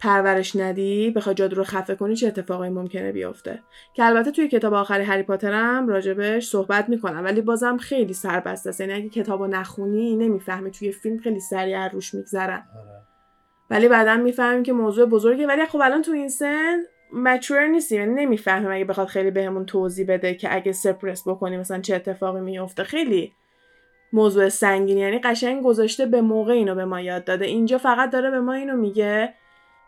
پرورش ندی بخوای جادو رو خفه کنی چه اتفاقایی ممکنه بیفته؟ که البته توی کتاب آخری هری پاترم راجبش صحبت می‌کنم ولی بازم خیلی سربسته است. یعنی اگه کتابو نخونی نمی‌فهمی توی فیلم خیلی سریع روش میگذرن. آره. ولی بعدا می‌فهمیم که موضوع بزرگه. ولی خب الان تو این سن مچور نیستیم یعنی نمی‌فهمیم اگه بخواد خیلی بهمون توضیح بده که اگه سپرس بکنیم مثلا چه اتفاقی میفته خیلی موضوع سنگینی یعنی قشنگ گذاشته به موقع اینو به ما یاد داده. اینجا فقط داره به ما اینو میگه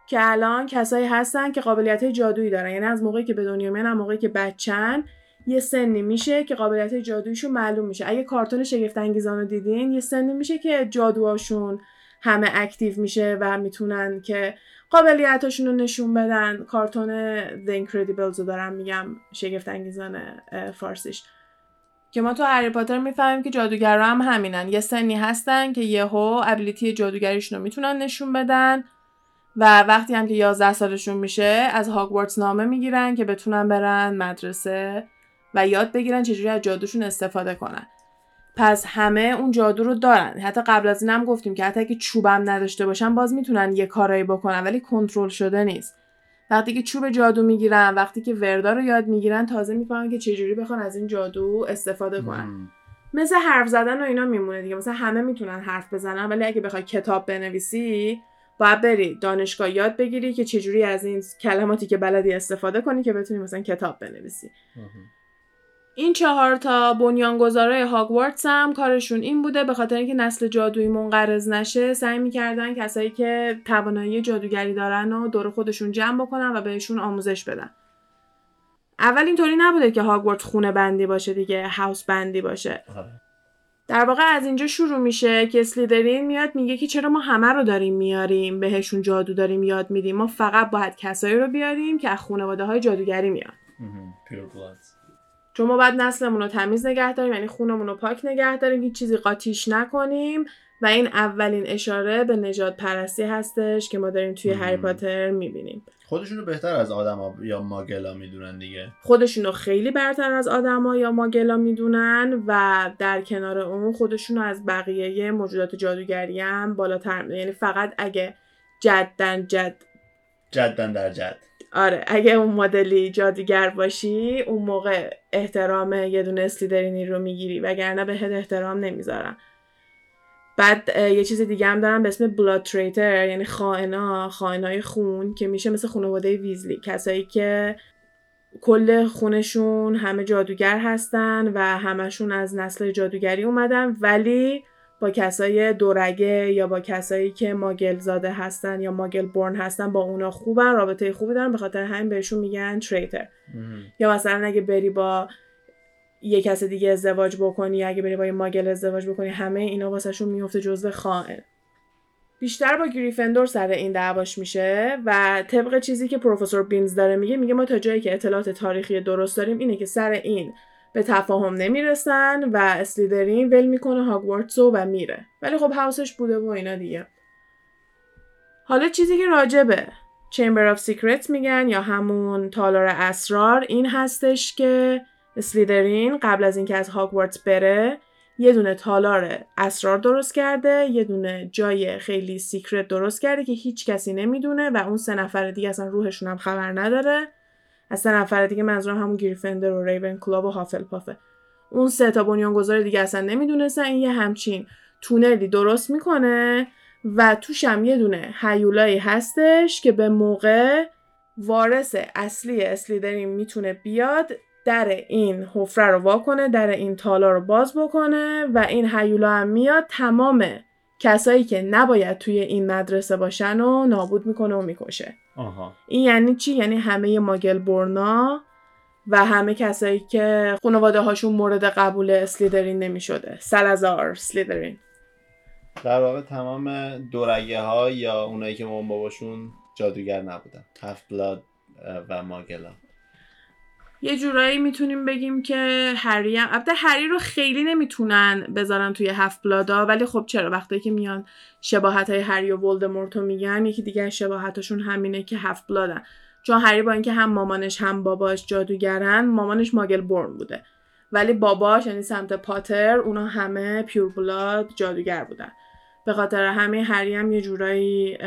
که الان کسایی هستن که قابلیت جادویی دارن. یعنی از موقعی که به دنیا میان موقعی که بچن یه سنی میشه که قابلیت جادوییشون معلوم میشه. اگه کارتون شگفت انگیزان رو دیدین یه سنی میشه که جادوهاشون همه اکتیو میشه و می‌تونن که قابلیتاشون رو نشون بدن. کارتون The Incredibles رو دارم میگم شگفت انگیزان فارسیش. که ما تو هری پاتر می‌فهمیم که جادوگرا هم همینن. یه سنی هستن که یهو ابیلیتی جادوگریشون رو می‌تونن نشون بدن. و وقتی هم که 11 سالشون میشه از هاگوارتس نامه می‌گیرن که بتونن برن مدرسه و یاد بگیرن چجوری از جادوشون استفاده کنن. پس همه اون جادو رو دارن. حتی قبل از اینم گفتیم که حتی اگه چوبم نداشته باشن باز می‌تونن یه کارایی بکنن ولی کنترل شده نیست. وقتی که چوب جادو می‌گیرن وقتی که وردا رو یاد می‌گیرن تازه می‌فهمن که چجوری بخوان از این جادو استفاده کنن. مثل حرف زدن و اینا میمونه دیگه. مثلا همه می‌تونن حرف بزنن ولی اگه بخوای کتاب بنویسی باید بری دانشگاه یاد بگیری که چجوری از این کلماتی که بلدی استفاده کنی که بتونی مثلا کتاب بنویسی. این چهار تا بنیانگذارای هاگوارتس هم کارشون این بوده به خاطر اینکه نسل جادویی منقرض نشه سعی می‌کردن کسایی که توانایی جادوگری دارن و دور خودشون جمع بکنن و بهشون آموزش بدن. اول اینطوری نبوده که هاگوارتس خونه بندی باشه دیگه هاوس بندی باشه. در واقع از اینجا شروع میشه که اسلیدرین میاد میگه که چرا ما همه رو داریم میاریم بهشون جادو داریم یاد میدیم. ما فقط باید کسایی رو بیاریم که از خانواده های جادوگری میان. چون ما باید نسلمون رو تمیز نگه داریم یعنی خونمون رو پاک نگه داریم هیچ چیزی قاطیش نکنیم. و این اولین اشاره به نجات پرستی هستش که ما داریم توی هری پاتر می‌بینیم. خودشونو بهتر از آدما یا ماگلا می‌دونن دیگه. خودشونو خیلی برتر از آدما یا ماگلا می‌دونن و در کنار اون خودشونو از بقیه موجودات جادوگری هم بالاتر یعنی فقط اگه جدن جد جدن در جد. آره اگه اون مدلی جادوگر باشی اون موقع احترام یه دونه اسلیدرینی رو می‌گیری وگرنه بهت احترام نمی‌ذارن. بعد یه چیز دیگه هم دارم به اسم بلاد تریتر یعنی خائنا خائنای خون که میشه مثل خانواده ویزلی کسایی که کل خونشون همه جادوگر هستن و همشون از نسل جادوگری اومدن ولی با کسای دورگه یا با کسایی که ماگل زاده هستن یا ماگل بورن هستن با اونا خوبن رابطه خوبی دارن به خاطر همین بهشون میگن تریتر یا مثلا اگه بری با یه کس دیگه ازدواج بکنی اگه بری با یه ماگل ازدواج بکنی همه اینا واسهشون میفته جزو خائن بیشتر با گریفندور سر این دعواش میشه و طبق چیزی که پروفسور بینز داره میگه میگه ما تا جایی که اطلاعات تاریخی درست داریم اینه که سر این به تفاهم نمی‌رسن و اسلیدرین ول می‌کنه هاگوارتسو و میره. ولی خب هاوسش بوده و اینا دیگه. حالا چیزی که راجبه Chamber of Secrets میگن یا همون تالار اسرار این هستش که اسلیدرین قبل از اینکه از هاگوارتس بره یه دونه تالار اسرار درست کرده یه دونه جای خیلی secret درست کرده که هیچ کسی نمی‌دونه و اون سه نفر دیگه اصلا روحشون هم خبر نداره. از سه نفر دیگه منظورم همون گریفیندور و ریونکلاو و هافلپافه اون سه تا بنیانگذار دیگه اصلا نمی‌دونستن. این یه همچین تونلی درست می‌کنه و توش هم یه دونه هیولایی هستش که به موقع وارث اصلی اسلیدرین می‌تونه بیاد. در این حفره رو واکنه در این تالا رو باز بکنه و این هیولا هم میاد تمام کسایی که نباید توی این مدرسه باشن و نابود می‌کنه و می‌کشه. آها. این یعنی چی؟ یعنی همه ماگل برنا و همه کسایی که خانواده هاشون مورد قبول اسلیدرین نمی‌شده. سلازار سلیدرین. در واقع تمام دورگه ها یا اونایی که مامان باباشون جادوگر نبودن. هفت بلاد و ماگلا. یه جورایی می‌تونیم بگیم که هری هم البته هری رو خیلی نمی‌تونن بذارن توی هفت بلادا ولی خب چرا؟ وقتی که میان شباهت های هری و ولدمورت رو میگن یکی دیگه شباهتشون همینه که هفت بلادن. چون هری با اینکه هم مامانش هم باباش جادوگرن مامانش ماگل برن بوده. ولی باباش یعنی سمت پاتر اونا همه پیور بلاد جادوگر بودن. به خاطر همه هری هم یه جورایی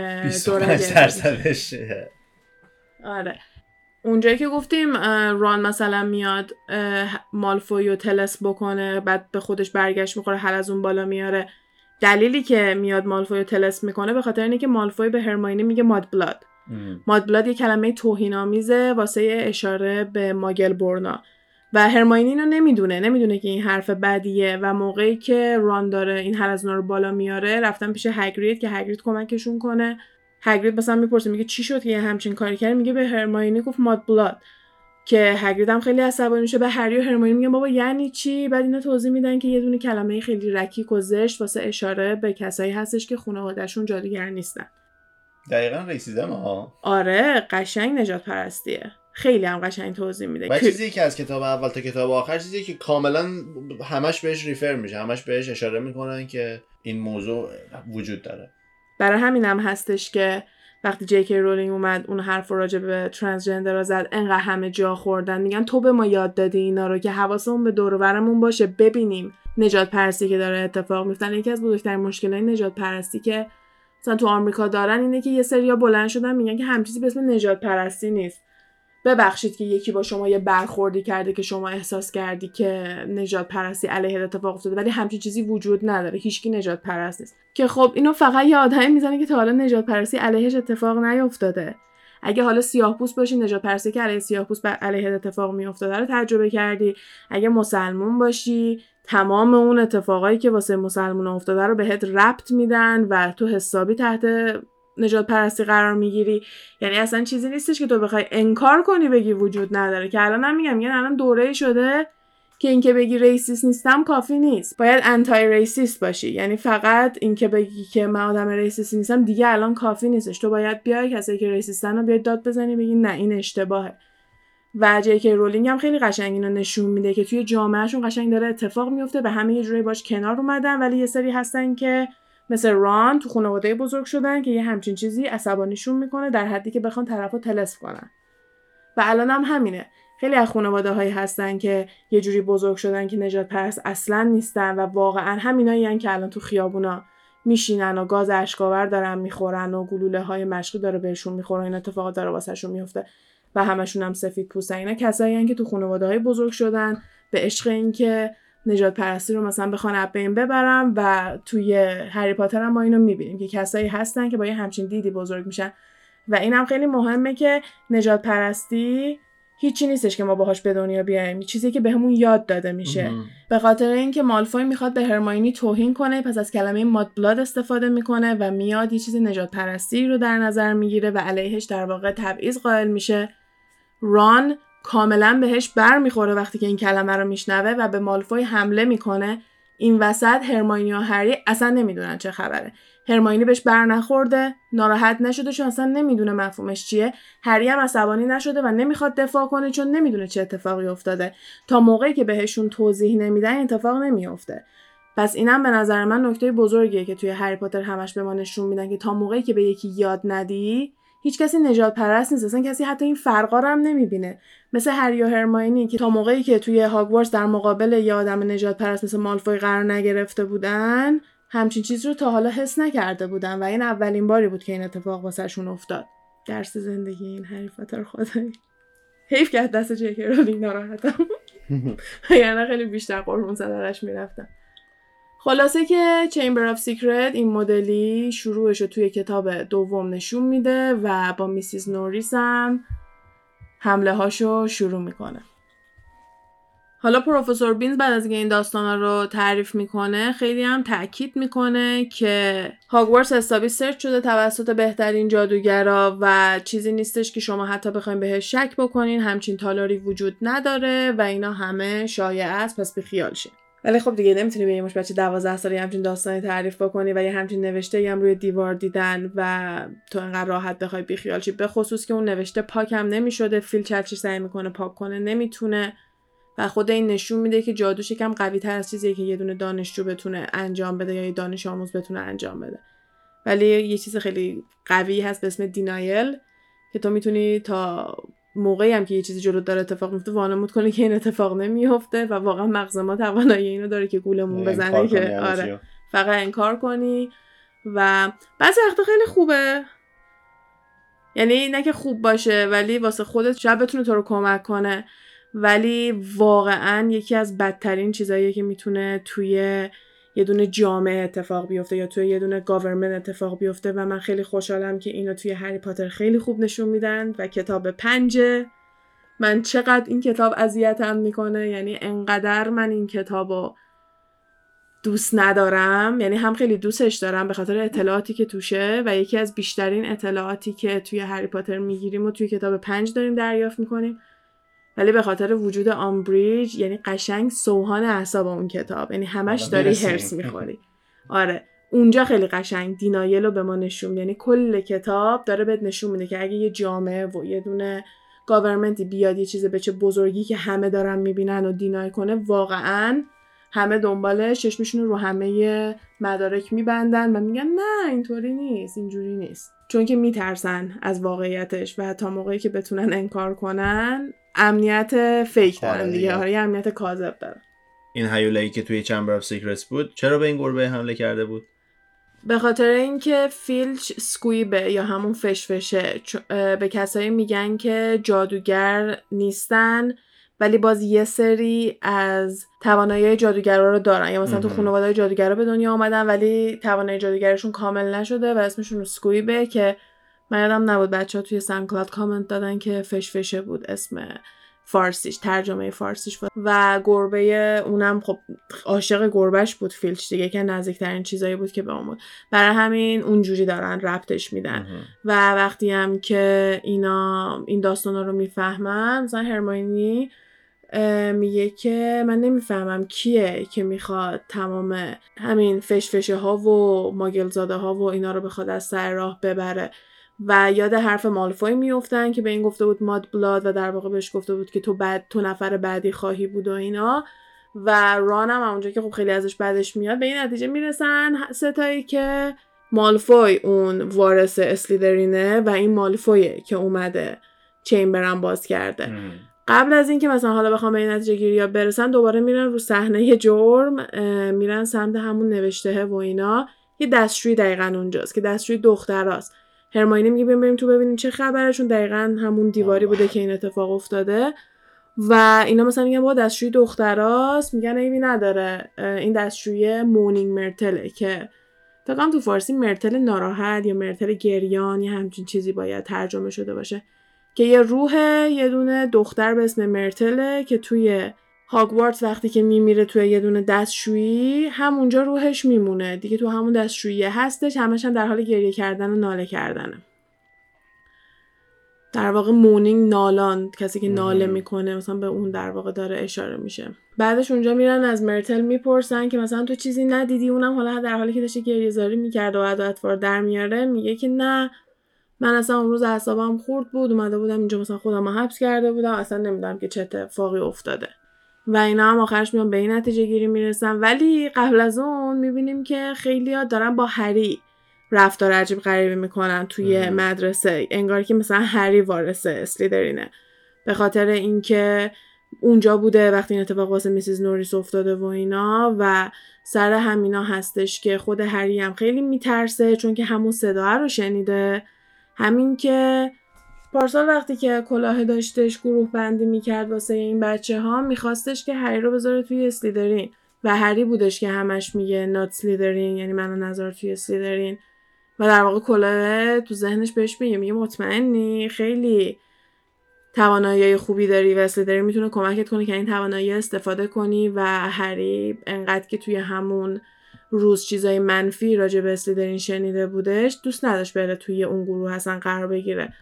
آره. اونجایی که گفتیم ران مثلا میاد مالفوی و تلس بکنه بعد به خودش برگشت می‌خوره هر از اون بالا میاره. دلیلی که میاد مالفوی و تلس می‌کنه به خاطر اینه که مالفوی به هرماینی میگه ماد بلاد. ماد بلاد یه کلمه توهین آمیزه واسه اشاره به ماگل برنا و هرماینی اینو نمی‌دونه نمی‌دونه که این حرف بدیه و موقعی که ران داره این هر از رو بالا میاره رفتن پیش هگرید که هگرید کمکشون کنه. هگرید مثلا می‌پرسه میگه چی شد که یه همچین کاری کرد؟ میگه به هرماینی گفت ماد بلاد که هگرید هم خیلی عصبانی میشه. به هری و هرماینی میگن بابا یعنی چی؟ بعد اینا توضیح میدن که یه دونه کلمه خیلی رکیک و زشت واسه اشاره به کسایی هستش که خانوادهشون جادوگر نیستن. دقیقا ریسیدم ها. آره قشنگ نجات پرستیه خیلی هم قشنگ توضیح میده. و چیزی که از کتاب اول تا کتاب آخر چیزی که کاملا همش بهش ریفر میشه همش بهش اشاره می‌کنن که این موضوع وجود داره. برای همین هم هستش که وقتی جی رولینگ اومد اون حرف راجع به ترانسجندر را زد انقدر همه جا خوردن. میگن تو به ما یاد دادی اینا رو که حواسمون به دور برمون باشه ببینیم نجات پرستی که داره اتفاق میفتن یکی از بزرگترین مشکلات نجات پرستی که مثلا تو آمریکا دارن اینه که یه سریا بلند شدن میگن که هم چیزی به اسم نجات پرستی نیست. ببخشید که یکی با شما یه برخوردی کرده که شما احساس کردی که نجات پرستی علیه اتفاق افتاده ولی همچین چیزی وجود نداره. هیچکی نجات پرست نیست. که خب اینو فقط یه آدمی می‌زنه که تا حالا نجات پرستی علیهش اتفاق نیفتاده اگه حالا سیاه پوست باشی نجات پرستی که علیه سیاه پوست علیه اتفاق میافتاده رو تجربه کردی. اگه مسلمون باشی تمام اون اتفاقایی که واسه مسلمون افتاده رو بهت ربط میدن و تو حسابی تحت نژادپرستی قرار می‌گیری. یعنی اصلا چیزی نیستش که تو بخوای انکار کنی بگی وجود نداره. که الان هم میگم میگن الان دوره شده که اینکه بگی racist نیستم کافی نیست. باید anti racist باشی. یعنی فقط اینکه بگی که من آدم racist نیستم دیگه الان کافی نیستش. تو باید بیای کسایی که racist ن رو بیاد داد بزنی بگی نه این اشتباهه. و جی‌کی رولینگ هم خیلی قشنگ اینو نشون میده که توی جامعهشون قشنگ داره اتفاق میفته و همه یه جوری باش کنار اومدن. ولی یه سری هستن که مثل ران تو خانواده بزرگ شدن که یه همچین چیزی عصبانیشون می‌کنه در حدی که بخوان طرفو تلس کنن. و الان هم همینه. خیلی از خانواده هایی هستن که یه جوری بزرگ شدن که نجات پرست اصلا نیستن و واقعا همینایی که الان تو خیابونا میشینن و گاز اشکاور دارن می‌خورن و گلوله های مشقی داره بهشون می‌خوره این اتفاقات داره واسهشون میفته و همشون هم سفید پوستن. اینا کسایی که تو خانواده های بزرگ شدن به عشق اینکه نجات پرستی رو مثلا بخوان بین ببرم و توی هری پاتر هم ما اینو می‌بینیم که کسایی هستن که با یه همچین دیدی بزرگ میشن. و اینم خیلی مهمه که نجات پرستی هیچی نیستش که ما باهاش به دنیا بیایم چیزی که بهمون یاد داده میشه. به خاطر اینکه مالفوی می‌خواد به هرماینی توهین کنه پس از کلمه ماد بلاد استفاده می‌کنه و میاد یه چیز نجات پرستی رو در نظر می‌گیره و علیهش در واقع تبعیض قائل میشه. ران کاملا بهش بر می‌خوره وقتی که این کلمه رو میشنوه و به مالفوی حمله می‌کنه. این وسط هرماینی و هری اصلا نمی‌دونن چه خبره. هرماینی بهش بر نخورده ناراحت نشده چون اصلا نمی‌دونه مفهومش چیه. هری هم عصبانی نشده و نمی‌خواد دفاع کنه چون نمی‌دونه چه اتفاقی افتاده. تا موقعی که بهشون توضیح نمیدن اتفاق نمیافته. پس اینم به نظر من نکته بزرگیه که توی هری پاتر همش به ما نشون میدن که تا موقعی که به یکی یاد ندی هیچ کسی نژادپرست نیست. اصلا کسی حتی این فرقا رو هم نمی‌بینه. مثل هری و هرماینی که تا موقعی که توی هاگوارتس در مقابل یه آدم نژادپرست مثل مالفوی قرار نگرفته بودن همچین چیز رو تا حالا حس نکرده بودن و این اولین باری بود که این اتفاق واسهشون افتاد. درس زندگی این هری پاتر خدایی. حیف که از دست جی‌کی رولینگ ناراحتم. یعنی خیلی بیشتر قربون صدقش می‌رفتم. خلاصه که Chamber of Secrets این مدلی شروعش رو توی کتاب دوم نشون میده و با Mrs. نوریس هم حمله هاشو شروع می‌کنه. حالا پروفسور بینز بعد از اینکه این داستانا رو تعریف می‌کنه خیلی هم تاکید می‌کنه که هاگوارتس حسابی سرچ شده توسط بهترین جادوگرا و چیزی نیستش که شما حتی بخواین بهش شک بکنین همچین تالاری وجود نداره و اینا همه شایع است پس بیخیال شین. ولی خب دیگه نمی‌تونی به یه مش بچه 12 ساله همچین داستانی تعریف بکنی و یه همچین نوشته هم روی دیوار دیدن و تو انقدر راحت بخوای بیخیال چی به خصوص که اون نوشته پاک هم نمی‌شده فیل چرچی سعی می‌کنه پاک کنه نمی‌تونه. و خود این نشون میده که جادوش یکم قوی تر از چیزی که یه دونه دانشجو بتونه انجام بده یا یه دانش آموز بتونه انجام بده. ولی یه چیز خیلی قوی هست به اسم دینایل که تو می‌تونی تا موقعی هم که یه چیزی جلو داره اتفاق میفته وانمود کنه که این اتفاق نمیفته و واقعا مغز ما توانایی اینو داره که گولمون بزنه که آره. فقط انکار کنی و بعضی وقتا خیلی خوبه. یعنی نه که خوب باشه ولی واسه خودت شاید بتونه تو رو کمک کنه. ولی واقعا یکی از بدترین چیزایی که می‌تونه توی یه دونه جامعه اتفاق بیفته یا توی یه دونه گاورمنت اتفاق بیفته و من خیلی خوشحالم که اینو توی هری پاتر خیلی خوب نشون میدن و کتاب پنجه. من چقدر این کتاب اذیتم می‌کنه. یعنی انقدر من این کتابو دوست ندارم. یعنی هم خیلی دوستش دارم به خاطر اطلاعاتی که توشه و یکی از بیشترین اطلاعاتی که توی هری پاتر می‌گیریم و توی کتاب پنج داریم دریافت می‌کنیم. ولی به خاطر وجود آمبریج یعنی قشنگ سوهان اعصاب اون کتاب. یعنی همش داری حرص می‌خوری. آره اونجا خیلی قشنگ denial رو به ما نشون یعنی کل کتاب داره بهت نشون میده که اگه یه جامعه و یه دونه government ی بیاد یه چیز به چه بزرگی که همه دارن می‌بینن و deny کنه واقعا همه دنبال چشمشون رو همه مدارک میبندن و میگن نه اینطوری نیست اینجوری نیست. چون که میترسن از واقعیتش و تا موقعی که بتونن انکار کنن امنیت fake دارن آره دیگه. آره امنیت کاذب دارن این هیولایی که توی Chamber of Secrets بود چرا به این گربه حمله کرده بود؟ به خاطر اینکه فیلچ squib ه یا همون فشفشه. به کسایی میگن که جادوگر نیستن ولی باز یه سری از توانایی جادوگرا رو دارن. یا مثلا تو خانواده جادوگرا به دنیا آمدن ولی توانایی جادوگرشون کامل نشده و اسمشون squib ه که من یادم نبود. بچه ها توی SoundCloud کامنت دادن که فشفشه بود اسم فارسیش ترجمه فارسیش بود. و گربه اونم خب عاشق گربهش بود فیلچ دیگه که نزدیکترین چیزایی بود که به اون بود. برای همین اونجوری دارن ربطش میدن. و وقتی هم که اینا این داستانا رو می‌فهمن مثلا هرماینی میگه که من نمی‌فهمم کیه که می‌خواد تمام همین فشفشه ها و ماگلزاده ها و اینا رو بخواد از سر راه ببره. و یاد حرف مالفوی میفتن که به این گفته بود ماد بلاد و در واقع بهش گفته بود که تو بعد تو نفر بعدی خواهی بود و اینا. و ران هم اونجا که خب خیلی ازش بعدش میاد به این نتیجه می‌رسن ستایی که مالفوی اون وارث اسلیدرینه و این مالفویه که اومده چیمبرم باز کرده. قبل از اینکه مثلا حالا بخوام به این نتیجه گیری برسن دوباره میرن رو صحنه جرم میرن سمت همون نوشته و اینا. یه دستشویی دقیقا اونجاست که دستشویی دختراست. هرماینی میگه بریم تو ببینیم چه خبرشون. دقیقا همون دیواری بوده که این اتفاق افتاده. و اینا مثلا میگن با دستشویی دختراست. میگن ایوی نداره. این دستشویی مونینگ مرتله که تا تو فارسی مرتل ناراحت یا مرتل گریان یا همچین چیزی باید ترجمه شده باشه. که یه روح یه دونه دختر به اسم مرتله که توی هاگوارتس وقتی که میمیره توی یه دونه دستشویی همونجا روحش میمونه. دیگه تو همون دستشویی هستش همش هم در حال گریه کردن و ناله کردنه. در واقع مونینگ نالان کسی که ناله می‌کنه مثلا به اون در واقع داره اشاره میشه. بعدش اونجا میرن از مرتل می‌پرسن که مثلا تو چیزی ندیدی؟ اونم حالا در حالی که داشته گریه زاری می‌کرد و ادواتوار در میاره میگه که نه. من اصلا اون روز اعصابم خورد بود اومده بودم اینجا مثلا خودم حبس کرده بودم اصلا نمی‌دونم که چه اتفاقی افتاده. و اینا هم آخرش میان به این نتیجه گیری می‌رسن ولی قبل از اون می‌بینیم که خیلی ها دارن با هری رفتار عجیب غریبی می‌کنن توی مدرسه. انگار که مثلا هری وارث اسلیدرینه. به خاطر اینکه اونجا بوده وقتی این اتفاق واسه میسیز نوریس افتاده و اینا و سر همینا هستش که خود هری هم خیلی میترسه چون که همون صدا رو شنیده. همین که پارسال وقتی که کلاه داشتش گروه بندی می‌کرد واسه این بچه ها میخواستش که هری رو بذاره توی اسلیدرین و هری بودش که همش میگه نات سلیدرین یعنی منو نظر توی اسلیدرین و در واقع کلاه تو ذهنش بهش میگه میگه مطمئنی؟ خیلی توانایی خوبی داری و اسلیدرین می‌تونه کمکت کنه که این توانایی استفاده کنی و هری انقدر که توی همون روز چیزای منفی راجع به اسلیدرین شنیده بودش دوست نداشت بره توی اون گروه اصلا قرار بگیره.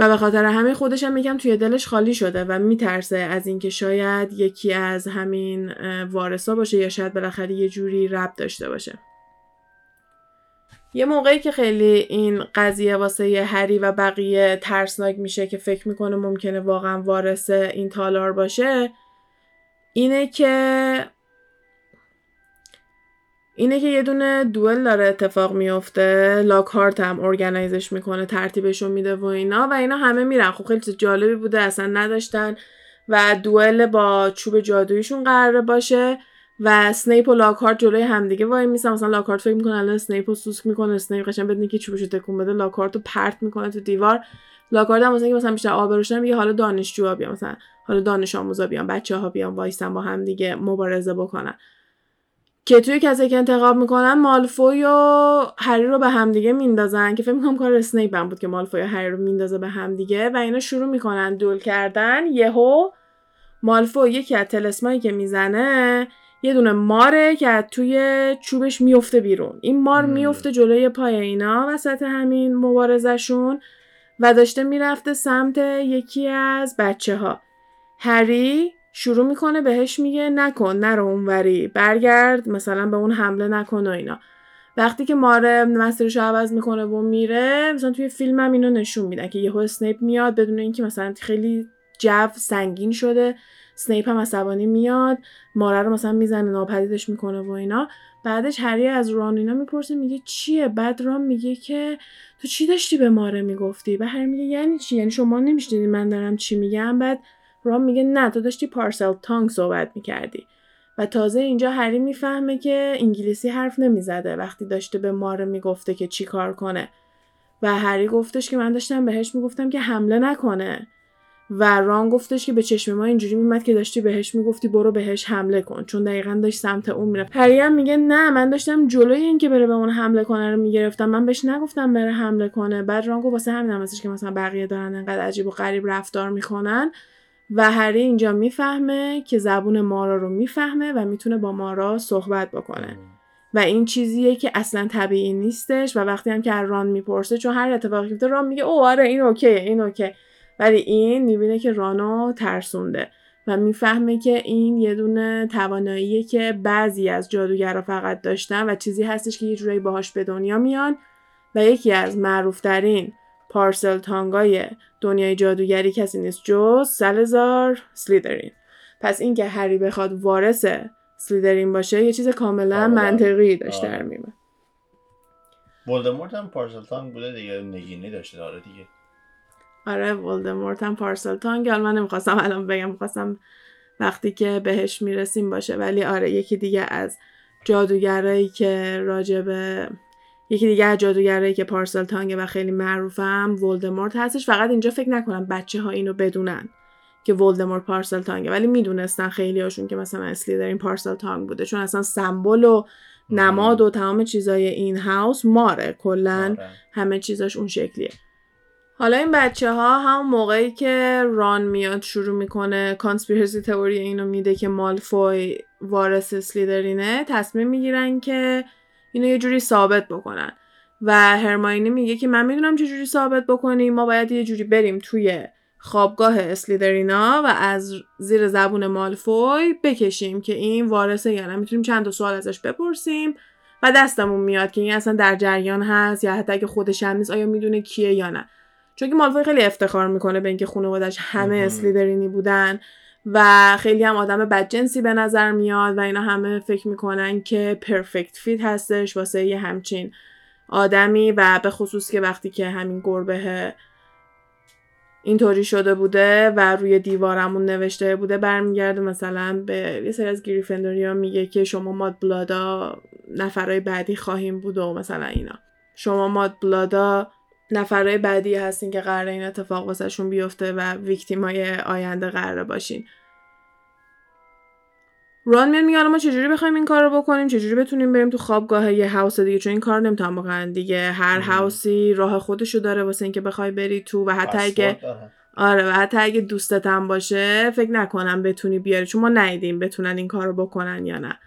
و به خاطر همه خودش هم میگم توی دلش خالی شده و میترسه از اینکه شاید یکی از همین وارثا باشه یا شاید بالاخره یه جوری رب داشته باشه. یه موقعی که خیلی این قضیه واسه هری و بقیه ترسناک میشه که فکر می‌کنه ممکنه واقعا وارث این تالار باشه اینه که اینه که یه دونه دوئل داره اتفاق میفته لاکارت هم ارگنایزش می‌کنه ترتیبشو میده و اینا و اینا همه میرن. خب خیلی جالبی بوده اصلا نداشتن و دوئل با چوب جادویشون قراره باشه و سنیپ و لاکارت جلوی همدیگه وای میسن. مثلا لاکارت فکر می‌کنه الان اسنیپ رو سوسک می‌کنه اسنیپ قشنگ بدون اینکه چوبشو تکون بده لاکارت رو پرت می‌کنه تو دیوار. لاکارت هم مثلا مثلا بیشتر آبروش میگه حالا دانشجوها بیان مثلا حالا دانش آموزا بیان بچه ها بیان وایسن با هم دیگه مبارزه بکنن. که توی کسی که انتخاب می‌کنن مالفوی و هری رو به همدیگه میندازن که فکر می‌کنم کار اسنیپ بود که مالفوی و هری رو میندازه به همدیگه و اینا شروع می‌کنن دوئل کردن. یهو مالفوی یکی از تلسمایی که می‌زنه یه دونه ماره که توی چوبش میفته بیرون. این مار میفته جلوی پای اینا وسط همین مبارزشون و داشته می‌رفته سمت یکی از بچه ها هری شروع می‌کنه بهش میگه نکن نرو اونوری برگرد مثلا به اون حمله نکن و اینا. وقتی که ماره مسیرش رو عوض می‌کنه و میره مثلا توی فیلم هم اینو نشون میدن که یهو اسنیپ میاد بدون اینکه مثلا خیلی جو سنگین شده سنیپ هم عصبانی میاد ماره رو مثلا می‌زنه ناپدیدش می‌کنه و اینا. بعدش هری از ران اینا می‌پرسه میگه چیه؟ بعد ران میگه که تو چی داشتی به ماره می‌گفتی؟ و هری میگه یعنی چی؟ یعنی شما نمیشنیدی من دارم چی میگم؟ بعد رام میگه نه تو داشتی پارسل تانگ صحبت می‌کردی. و تازه اینجا هری می‌فهمه که انگلیسی حرف نمی‌زده. وقتی داشته به ماره می‌گفته که چی کار کنه. و هری گفتش که من داشتم بهش می‌گفتم که حمله نکنه. و ران گفتش که به چشم ما اینجوری میمد که داشتی بهش می‌گفتی برو بهش حمله کن. چون دقیقا داشت سمت اون میره هری هم میگه نه من داشتم جلوی اینکه بره به اون حمله کنه رو می‌گرفتم. من بهش نگفتم بره حمله کنه. بعد ران گفت واسه همین هم که مثلا بقیه دارن انقدر عجیب و غریب رفتار می‌کنن. و هری اینجا می‌فهمه که زبون مارا رو می‌فهمه و می‌تونه با مارا صحبت بکنه. و این چیزیه که اصلا طبیعی نیستش و وقتی هم که ران می‌پرسه چون هر اتفاقی میفته ران میگه او آره این اوکی این اوکی. ولی این می‌بینه که رانو ترسونده و می‌فهمه که این یه دونه تواناییه که بعضی از جادوگرا فقط داشتن و چیزی هستش که یه جورایی باهاش به دنیا میان و یکی از معروفترین پارسل تانگای دنیای جادوگری کسی نیست جز سلزار سلیدرین. پس اینکه هری بخواد وارث سلیدرین باشه یه چیز کاملا منطقی داشته در میمه ولدمورت هم پارسل تانگ بوده دیگه نگینی داشته داره دیگه. آره ولدمورت هم پارسل تانگ من نمی‌خواستم الان بگم می‌خواستم وقتی که بهش می‌رسیم باشه. ولی آره یکی دیگه از جادوگرایی که راجبه یکی دیگه از جادوگرایی که پارسل تانگه و خیلی معروفم ولدمورت هستش. فقط اینجا فکر نکنم بچه ها اینو بدونن که ولدمورت پارسل تانگه. ولی می‌دونستن خیلی هاشون که مثلا اصلی در این پارسل تانگ بوده. چون اصلا سمبل و نماد و تمام چیزای این هاوس ماره. کلا آره. همه چیزاش اون شکلیه. حالا این بچه ها هم موقعی که ران میاد شروع می‌کنه کانسپیرسی تئوری اینو میده که مالفوی وارث اسلیدرینه تصمیم می‌گیرن که اینو یه جوری ثابت بکنن. و هرماینی میگه که من می‌دونم چه جوری ثابت بکنیم ما باید یه جوری بریم توی خوابگاه اسلیدرینا و از زیر زبون مالفوی بکشیم که این وارثه یا نه. می‌تونیم چند تا سوال ازش بپرسیم و دستمون میاد که این اصلا در جریان هست یا حتی اگه خودش هم نیست آیا می‌دونه کیه یا نه. چون که مالفوی خیلی افتخار می‌کنه به اینکه خانوادش همه اسلیدرینی بودن. و خیلی هم آدم بدجنسی به نظر میاد و اینا همه فکر می‌کنن که پرفکت فیت هستش واسه یه همچین آدمی و به خصوص که وقتی که همین گربه اینطوری شده بوده و روی دیوارمون نوشته بوده برمیگرده مثلا به یه سری از گریفندوریا میگه که شما ماد بلادا نفرهای بعدی خواهیم بود و مثلا اینا. شما ماد بلادا نفرهای بعدی هستین که قرار این اتفاق واسهشون بیفته و ویکتیمای آینده قراره باشین. ران میاد میگه ما چجوری بخوایم این کار رو بکنیم؟ چجوری بتونیم بریم تو خوابگاه یه هاوس دیگه؟ چون این کار نمی‌تونم بکنن دیگه. هر هاوسی راه خودشو داره واسه اینکه بخوای بری تو و حتی اگه آره و حتی اگه دوستت هم باشه فکر نکنم بتونی بیاری. چون ما ندیدیم بتونن این کار رو بکنن یا نه.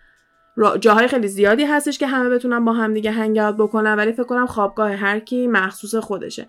جاهای خیلی زیادی هستش که همه بتونن با هم دیگه هنگ بکنن ولی فکر کنم خوابگاه هر کی مخصوص خودشه.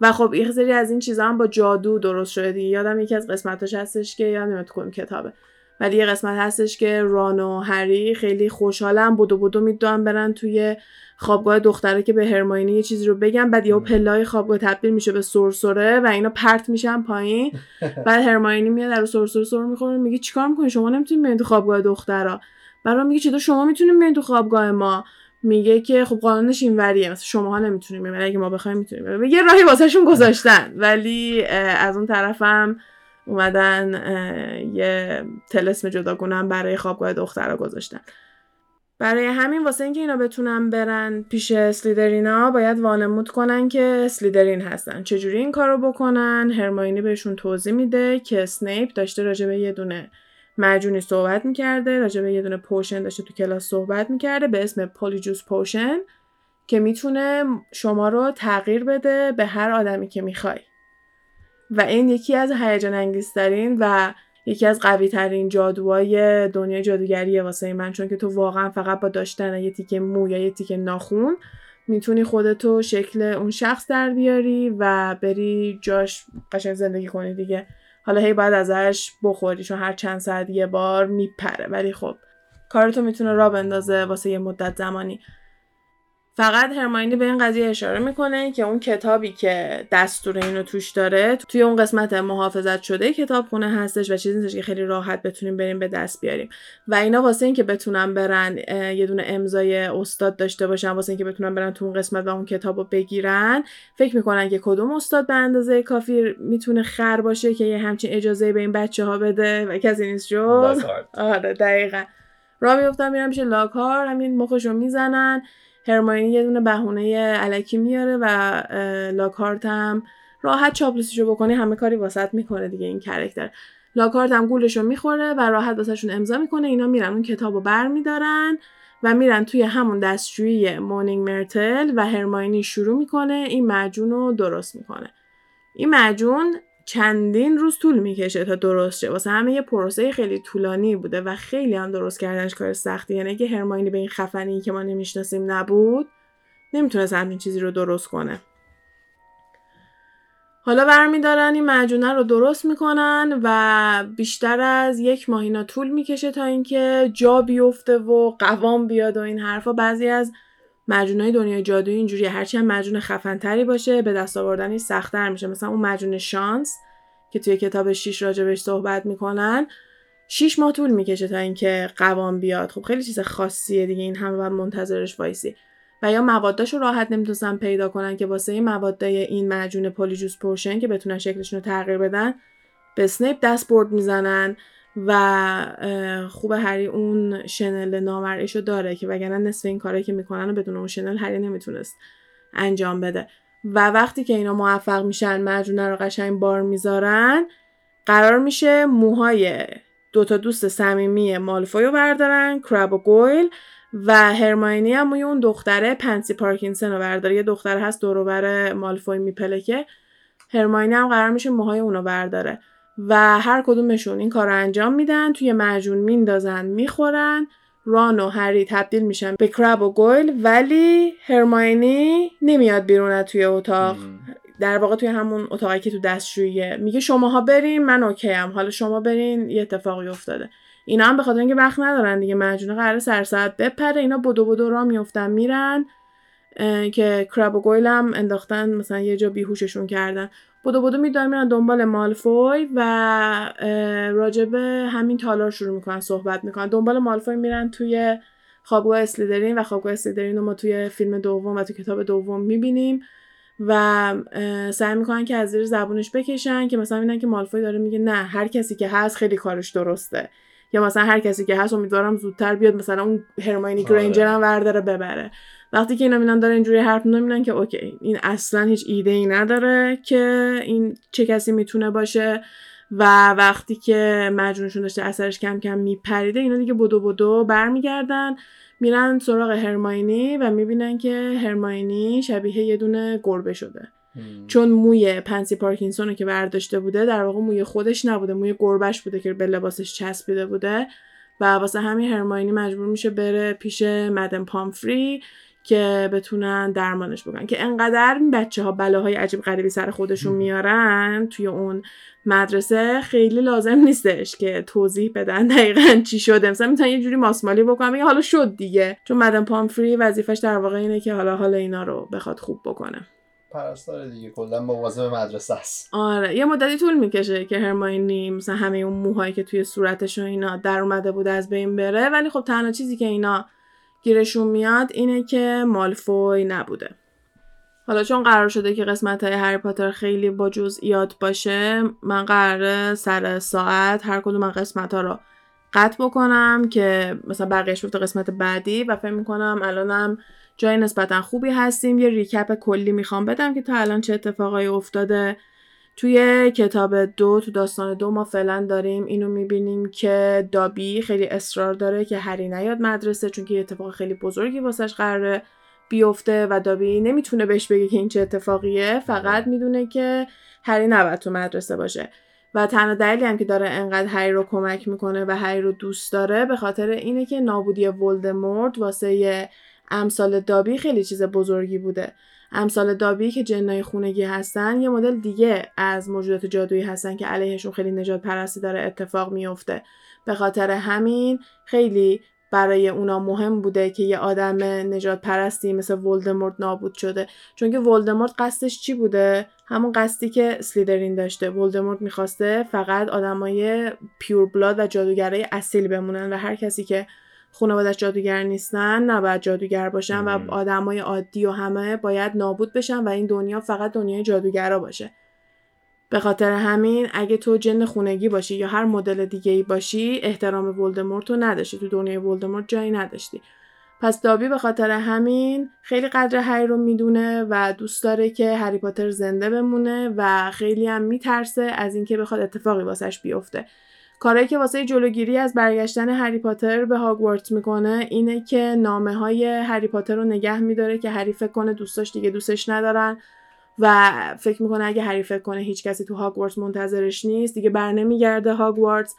و خب یه سری از این چیزا هم با جادو درست شده دیگه. یادم یکی از قسمتاش هستش که یادم نمیاد کدوم کتابه. ولی یه قسمت هستش که ران و هری خیلی خوشحالم بودو بودو می‌دونم برن توی خوابگاه دختره که به هرماینی یه چیزی رو بگم بعد یهو پلای خوابگاه تبدیل میشه به سرسره و اینا پرت میشن پایین. بعد هرماینی میاد در سرسره سر می‌خوره میگه چیکار می‌کنی؟ شما نمی‌تونید برید خوابگاه دخترا. برای میگه چطور شما می‌تونیم برین تو خوابگاه ما؟ میگه که خب قانونش اینوریه مثلا شماها نمی‌تونیم ولی اگه ما بخوایم می‌تونیم یه راهی واسهشون گذاشتن ولی از اون طرفم اومدن یه تلسم جداگونه برای خوابگاه دخترها گذاشتن. برای همین واسه اینکه اینا بتونن برن پیش اسلیدرینا باید وانمود کنن که اسلیدرین هستن. چجوری این کارو بکنن؟ هرماینی بهشون توضیح میده که سنیپ داشته راجع به یه دونه مجونی صحبت می‌کرده راجع به یه دونه پوشن داشته تو کلاس صحبت می‌کرده به اسم پولیجوس پوشن که می‌تونه شما رو تغییر بده به هر آدمی که می‌خوای. و این یکی از هیجان انگیزترین و یکی از قوی ترین جادوهای دنیای جادوگریه واسه من چون که تو واقعا فقط با داشتن یه تیکه مو یا یه تیکه ناخون می‌تونی خودتو شکل اون شخص در بیاری و بری جاش قشنگ زندگی کنی دیگه. حالا هی باید ازش بخوری چون هر چند ساعت یه بار میپره. ولی خب کارتو می‌تونه را بندازه واسه یه مدت زمانی. فقط هرماینی به این قضیه اشاره می‌کنه که اون کتابی که دستور اینو توش داره توی اون قسمت محافظت شده کتابخونه هستش و چیزی نیستش که خیلی راحت بتونیم بریم به دست بیاریم. و اینا واسه اینکه بتونن برن یه دونه امضای استاد داشته باشن واسه اینکه بتونن برن تو اون قسمت و اون کتابو بگیرن فکر می‌کنن که کدوم استاد به اندازه کافی می‌تونه خر باشه که یه همچین اجازه به این بچه ها بده و کسی نیست جز؟ آره دقیقا. را میفتن میرن میشه لاکار همین مخشو می‌زنن. هرماینی یه دونه بهونه علکی میاره و لاکارت هم راحت چاپلوسیشو بکنه همه کاری واسط می‌کنه دیگه این کرکتر. لاکارت هم گولشو می‌خوره و راحت واسهشون امضا می‌کنه اینا میرن اون کتابو بر میدارن و میرن توی همون دستشویی مونینگ مرتل و هرماینی شروع می‌کنه این معجون رو درست می‌کنه. این معجون چندین روز طول می‌کشه تا درست شه. واسه همه یه پروسه خیلی طولانی بوده و خیلی هم درست کردنش کار سختی. یعنی اگه هرماینی به این خفنی که ما نمی‌شناسیم نبود نمی‌تونست همین چیزی رو درست کنه. حالا برمیدارن این معجونه رو درست می‌کنن و بیشتر از یک ماهینا طول می‌کشه تا اینکه جا بیفته و قوام بیاد و این حرفا. بعضی از های دنیای جادویی اینجوری هرچی هم معجون خفنتری باشه به دست آوردنش سختتر میشه. مثلا اون معجون شانس که توی کتاب 6 راجبش صحبت می‌کنن 6 ماه طول می‌کشه تا اینکه قوام بیاد. خب خیلی چیز خاصیه دیگه این همه باید منتظرش وایسی. و یا مواداش رو راحت نمی‌تونستن پیدا کنن که واسه موادای این معجون Polyjuice Potion که بتونن شکلشون رو تغییر بدن به سنیپ دست برد می‌زنن. و خوب هری اون شنل نامرئیشو داره که وگرنه نصف این کاری که می‌کنن و بدون اون شنل هری نمی‌تونست انجام بده. و وقتی که اینا موفق میشن مجونه رو قشنگ بار می‌ذارن قرار میشه موهای دوتا دوست صمیمی مالفوی رو بردارن کراب و گویل و هرماینی هم موی اون دختره پنسی پارکینسن رو برداره. یه دختر هست دوروبر مالفوی میپلکه هرماینی هم قرار میشه موهای اونو برداره. و هر کدومشون این کار رو انجام میدن توی معجون میندازن می‌خورن. ران و هری تبدیل میشن به کرب و گویل ولی هرماینی نمیاد بیرون توی اتاق. در واقع توی همون اتاقی که تو دستشوییه. میگه شماها برین من اوکی هم حالا شما برین یه اتفاقی افتاده. اینا هم به خاطر اینکه وقت ندارن دیگه مجونه قرار سر ساعت بپره. اینا بدو بدو را میفتن میرن. که کرب و گویل هم انداختن مثلا یه جا بیهوششون کردن. بودو بودو می‌دونن میرن دنبال مالفوی و راجب همین تالار شروع می‌کنن صحبت می‌کنن. دنبال مالفوی میرن توی خوابگاه اسلیدرین و خوابگاه اسلیدرین رو ما توی فیلم دوم و توی کتاب دوم می‌بینیم و سعی می‌کنن که از زیر زبونش بکشن که مثلا میدن که مالفوی داره میگه نه هر کسی که هست خیلی کارش درسته. یا مثلا هر کسی که هست امیدوارم زودتر بیاد مثلا اون هرماینی آره. گرینجر هم ورداره ببره. وقتی که اینا میدن داره اینجوری حرف نمیدن که اوکی این اصلا هیچ ایده ای نداره که این چه کسی می‌تونه باشه و وقتی که مجنونشون داشته اثرش کم کم میپریده اینا دیگه بدو بدو برمیگردن میرن سراغ هرماینی و می‌بینن که هرماینی شبیه یه دونه گربه شده. چون موی پنسی پارکینسون که برداشته بوده در واقع موی خودش نبوده موی گربش بوده که به لباسش چسبیده بوده. و واسه همین هرماینی مجبور میشه بره پیش مدن پامفری که بتونن درمانش بکنن. که انقدر این بچه ها بلاهای عجیب غریبی سر خودشون میارن توی اون مدرسه خیلی لازم نیستش که توضیح بدن دقیقا چی شده. مثلا می‌تونن یه جوری ماسمالی بکنن میگه حالا شد دیگه. چون مدن پامفری وظیفش در واقع اینه که حالا حالا اینا رو بخواد خوب بکنه. پرستاره دیگه کلا مواظب مدرسه است. آره یه مدتی طول می‌کشه که هرماینی مثلا همه اون موهایی که توی صورتش و اینا در اومده بود از بین بره. ولی خب تنها چیزی که اینا گیرشون میاد اینه که مالفوی نبوده. حالا چون قرار شده که قسمت های هری پاتر خیلی با جزئیات باشه من قراره سر ساعت هر کدوم من قسمت ها رو قطع بکنم که مثلا بقیهش بفته قسمت بعدی و فکر می‌کنم الانم جای نسبتا خوبی هستیم. یه ریکپ کلی می‌خوام بدم که تا الان چه اتفاقایی افتاده توی کتاب دو تو داستان دو ما فعلا داریم اینو می‌بینیم که دابی خیلی اصرار داره که هری نیاد مدرسه چون که اتفاق خیلی بزرگی واسش قراره بیفته و دابی نمی‌تونه بهش بگه که این چه اتفاقیه فقط می‌دونه که هری نباید تو مدرسه باشه. و تنها دلیلی هم که داره انقدر هری رو کمک می‌کنه و هری رو دوست داره به خاطر اینه که نابودی ولدمورت واسه امثال دابی خیلی چیز بزرگی بوده. امثال دابی که جنای خونگی هستن یه مدل دیگه از موجودات جادویی هستن که علیهشون خیلی نجات پرستی داره اتفاق میفته به خاطر همین خیلی برای اونا مهم بوده که یه آدم نجات پرستی مثل ولدمورت نابود شده. چون که ولدمورت قصدش چی بوده؟ همون قصدی که سلیدرین داشته. ولدمورت می‌خواسته فقط آدمای پیور بلاد و جادوگرای اصیل بمونن و هر کسی که خانوادش جادوگر نیستن نباید جادوگر باشن و آدمای عادی و همه باید نابود بشن و این دنیا فقط دنیای جادوگرا باشه. به خاطر همین اگه تو جن خونگی باشی یا هر مدل دیگه ای باشی احترام ولدمورت رو نداشتی. تو دنیای ولدمورت جایی نداشتی. پس دابی به خاطر همین خیلی قدر هری رو می‌دونه و دوست داره که هری پاتر زنده بمونه و خیلی هم میترسه از اینکه بخواد اتفاقی واسش بیفته. کارهایی که واسه جلوگیری از برگشتن هری پاتر به هاگوارتس می‌کنه اینه که نامه های هری پاتر رو نگه میداره که هری فکر کنه دوستاش دیگه دوستش ندارن و فکر می‌کنه اگه هری فکر کنه هیچ کسی تو هاگوارتس منتظرش نیست دیگه بر نمیگرده هاگوارتس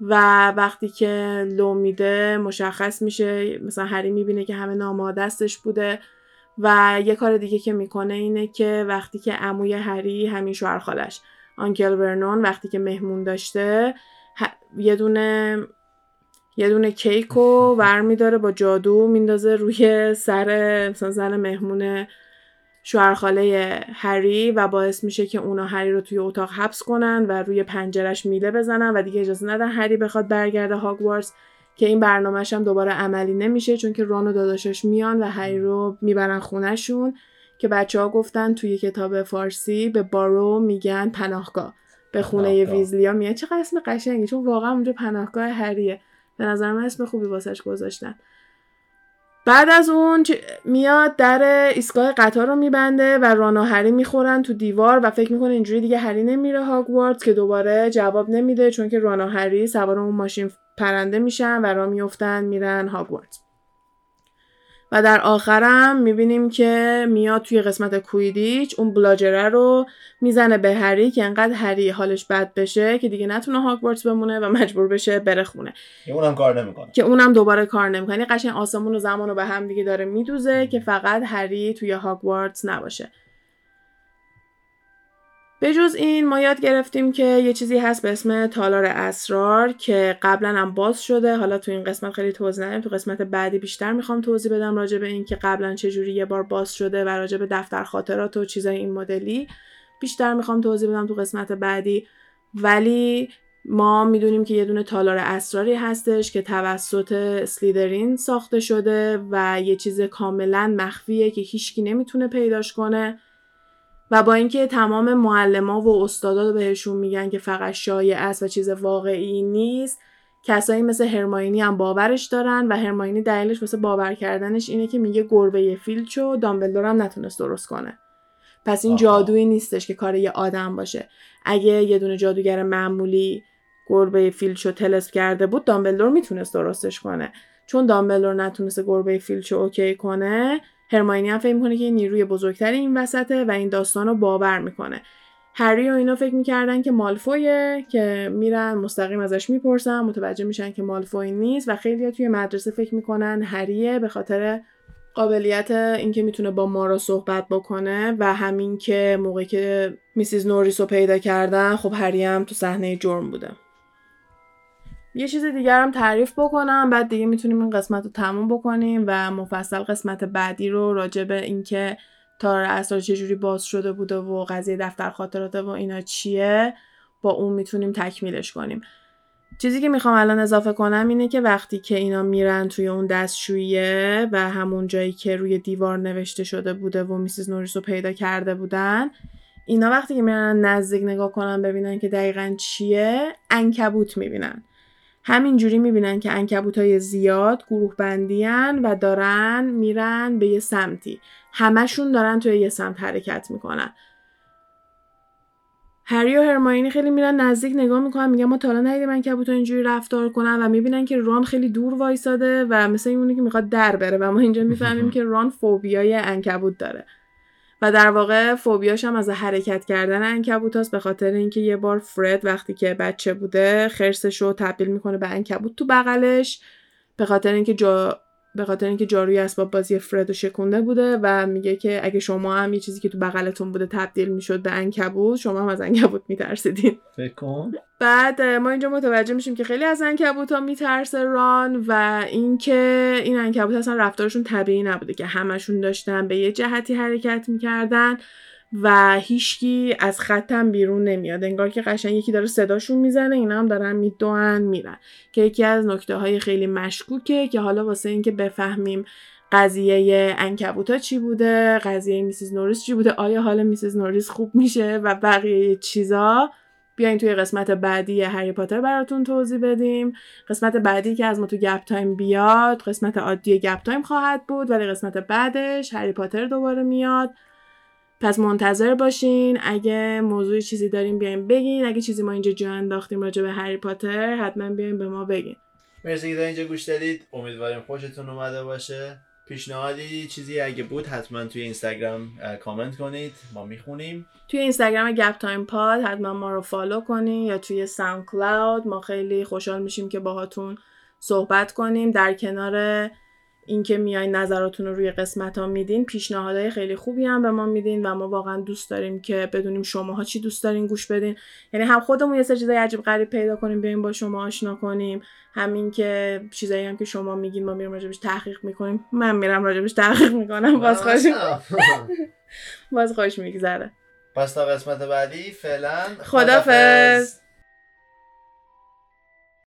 و وقتی که لو میده مشخص میشه مثلا هری می‌بینه که همه نامه دستش بوده و یه کار دیگه که می‌کنه اینه که وقتی که عموی هری همین شوهر خالش آنکل ورنون وقتی که مهمون داشته یه دونه یه دونه کیک رو ور با جادو میندازه روی سر مثلا زن مهمون شوهرخاله هری و باعث میشه که اونا هری رو توی اتاق حبس کنن و روی پنجرش میله بزنن و دیگه اجازه ندن هری بخواد برگرده هاگوارتس که این برنامهش هم دوباره عملی نمیشه چون که ران و داداشش میان و هری رو می‌برن خونهشون که بچه ها گفتن توی کتاب فارسی به بارو میگن پناهگاه. به خونه ویزلیا میاد. چه اسم قشنگی چون واقعا اونجا پناهگاه هریه به نظر من اسم خوبی واسش گذاشتن. بعد از اون میاد در ایستگاه قطار رو میبنده و رانا هری می‌خورن تو دیوار و فکر می‌کنه اینجوری دیگه هری نمیره هاگوارتس که دوباره جواب نمیده چون که رانا هری سوار اون ماشین پرنده میشن و را میفتن میرن هاگوارتس و در آخرم می‌بینیم که میاد توی قسمت کویدیچ اون بلاجره رو می‌زنه به هری که انقدر هری حالش بد بشه که دیگه نتونه هاگوارتس بمونه و مجبور بشه بره خونه. که اونم کار نمی‌کنه. که اونم دوباره کار نمی‌کنه. قشنگ آسمون و زمان رو به هم دیگه داره میدوزه که فقط هری توی هاگوارتس نباشه. به جز این ما یاد گرفتیم که یه چیزی هست به اسم تالار اسرار که قبلا هم باز شده. حالا تو این قسمت خیلی توضیح ندیم. تو قسمت بعدی بیشتر می‌خوام توضیح بدم راجع به این که قبلا چجوری یه بار باز شده و راجع به دفتر خاطرات و چیزای این مدلی. بیشتر می‌خوام توضیح بدم تو قسمت بعدی. ولی ما می‌دونیم که یه دونه تالار اسراری هستش که توسط سلیدرین ساخته شده و یه چیز کاملا مخفیه که هیچکی نمی‌تونه پیداش کنه. و با اینکه تمام معلما و استادا بهشون میگن که فقط شایع است و چیز واقعی نیست کسایی مثل هرماینی هم باورش دارن و هرماینی دلیلش واسه باور کردنش اینه که میگه گربه فیلچ و دامبلدور هم نتونست درست کنه. پس این جادویی نیستش که کار یه آدم باشه. اگه یه دونه جادوگر معمولی گربه فیلچو تلسپ کرده بود دامبلدور می‌تونست درستش کنه. چون دامبلدور نتونست گربه فیلچو اوکی کنه هرماینی هم فکر می‌کنه که نیروی بزرگتری این وسطه و این داستان رو باور می‌کنه. هری و اینا فکر می‌کردن که مالفویه که میرن مستقیم ازش می‌پرسن متوجه میشن که مالفوی نیست و خیلی توی مدرسه فکر می‌کنن هریه به خاطر قابلیت اینکه می‌تونه با مارا صحبت بکنه و همین که موقعی که میسیز نوریس رو پیدا کردن خب هری هم تو صحنه جرم بوده. یه چیز دیگر هم تعریف بکنم. بعد دیگه می‌تونیم این قسمت رو تموم بکنیم و مفصل قسمت بعدی رو راجع به اینکه تار اسرار چجوری باز شده بوده و قضیه دفتر خاطرات و اینا چیه با اون می‌تونیم تکمیلش کنیم. چیزی که می‌خوام الان اضافه کنم اینه که وقتی که اینا میرن توی اون دستشویه و همون جایی که روی دیوار نوشته شده بوده و میسیز نوریس رو پیدا کرده بودن اینا وقتی که میرن نزدیک نگاه کنن ببینن که دقیقا چیه انکبوت می‌بینن. همینجوری می‌بینن که انکبوت های زیاد گروه بندیان و دارن میرن به یه سمتی. همشون دارن توی یه سمت حرکت می‌کنن. هری و هرماینی خیلی میرن نزدیک نگاه می‌کنن میگن ما تا حالا ندیدیم انکبوت اینجوری رفتار کنن و می‌بینن که ران خیلی دور وایساده و مثل اونه که می‌خواد در بره و ما اینجا می‌فهمیم که ران فوبیای انکبوت داره. و در واقع فوبیاش هم از حرکت کردن انکبوت به خاطر اینکه یه بار فرد وقتی که بچه بوده خرسش رو تبدیل می‌کنه به انکبوت تو بغلش به خاطر اینکه جا به خاطر اینکه جاروی اسباب بازی فرد شکونده بوده و میگه که اگه شما هم یه چیزی که تو بغلتون بوده تبدیل می‌شد به انکبوت شما هم از انکبوت میترسیدین. فکر کن. بعد ما اینجا متوجه میشیم که خیلی از انکبوت ها میترسه ران و اینکه این انکبوت اصلا رفتارشون طبیعی نبوده که همشون داشتن به یه جهتی حرکت می‌کردن. و هیچکی از خط هم بیرون نمیاد. انگار که قشنگ یکی داره صداشون می‌زنه اینا هم دارن میدوئن میرن. که یکی از نکته های خیلی مشکوکه که حالا واسه اینکه بفهمیم قضیه عنکبوتا چی بوده قضیه Mrs. نوریس چی بوده آیا حال Mrs. نوریس خوب میشه و بقیه چیزا بیاین توی قسمت بعدی هری پاتر براتون توضیح بدیم. قسمت بعدی که از ما تو گپ تایم بیاد قسمت عادی گپ تایم خواهد بود ولی قسمت بعدش هری پاتر دوباره میاد. پس منتظر باشین. اگه موضوع چیزی دارین بیاین بگین. اگه چیزی ما اینجا جا انداختیم راجع به هری پاتر حتما بیاین به ما بگین. مرسی که اینجا گوش دادید. امیدواریم خوشتون اومده باشه. پیشنهادی چیزی اگه بود حتما توی اینستاگرام کامنت کنید. ما می‌خونیم. توی اینستاگرام گپ تایم پاد حتما ما رو follow کنین. یا توی SoundCloud ما خیلی خوشحال میشیم که باهاتون صحبت کنیم. در کنار اینکه میایین نظراتون رو روی قسمت ها میدین پیشنهادهای خیلی خوبی هم به ما میدین و ما واقعا دوست داریم که بدونیم شماها چی دوست دارین گوش بدین. یعنی هم خودمون یه سری چیزای عجیب غریب پیدا کنیم بیایم با شما آشنا کنیم. همین که چیزایی هم که شما میگین ما میریم راجبش تحقیق می‌کنیم. من میرم راجبش تحقیق می‌کنم. باز خوش باز خوش میگذره. پس تا قسمت بعدی فعلا خدافظ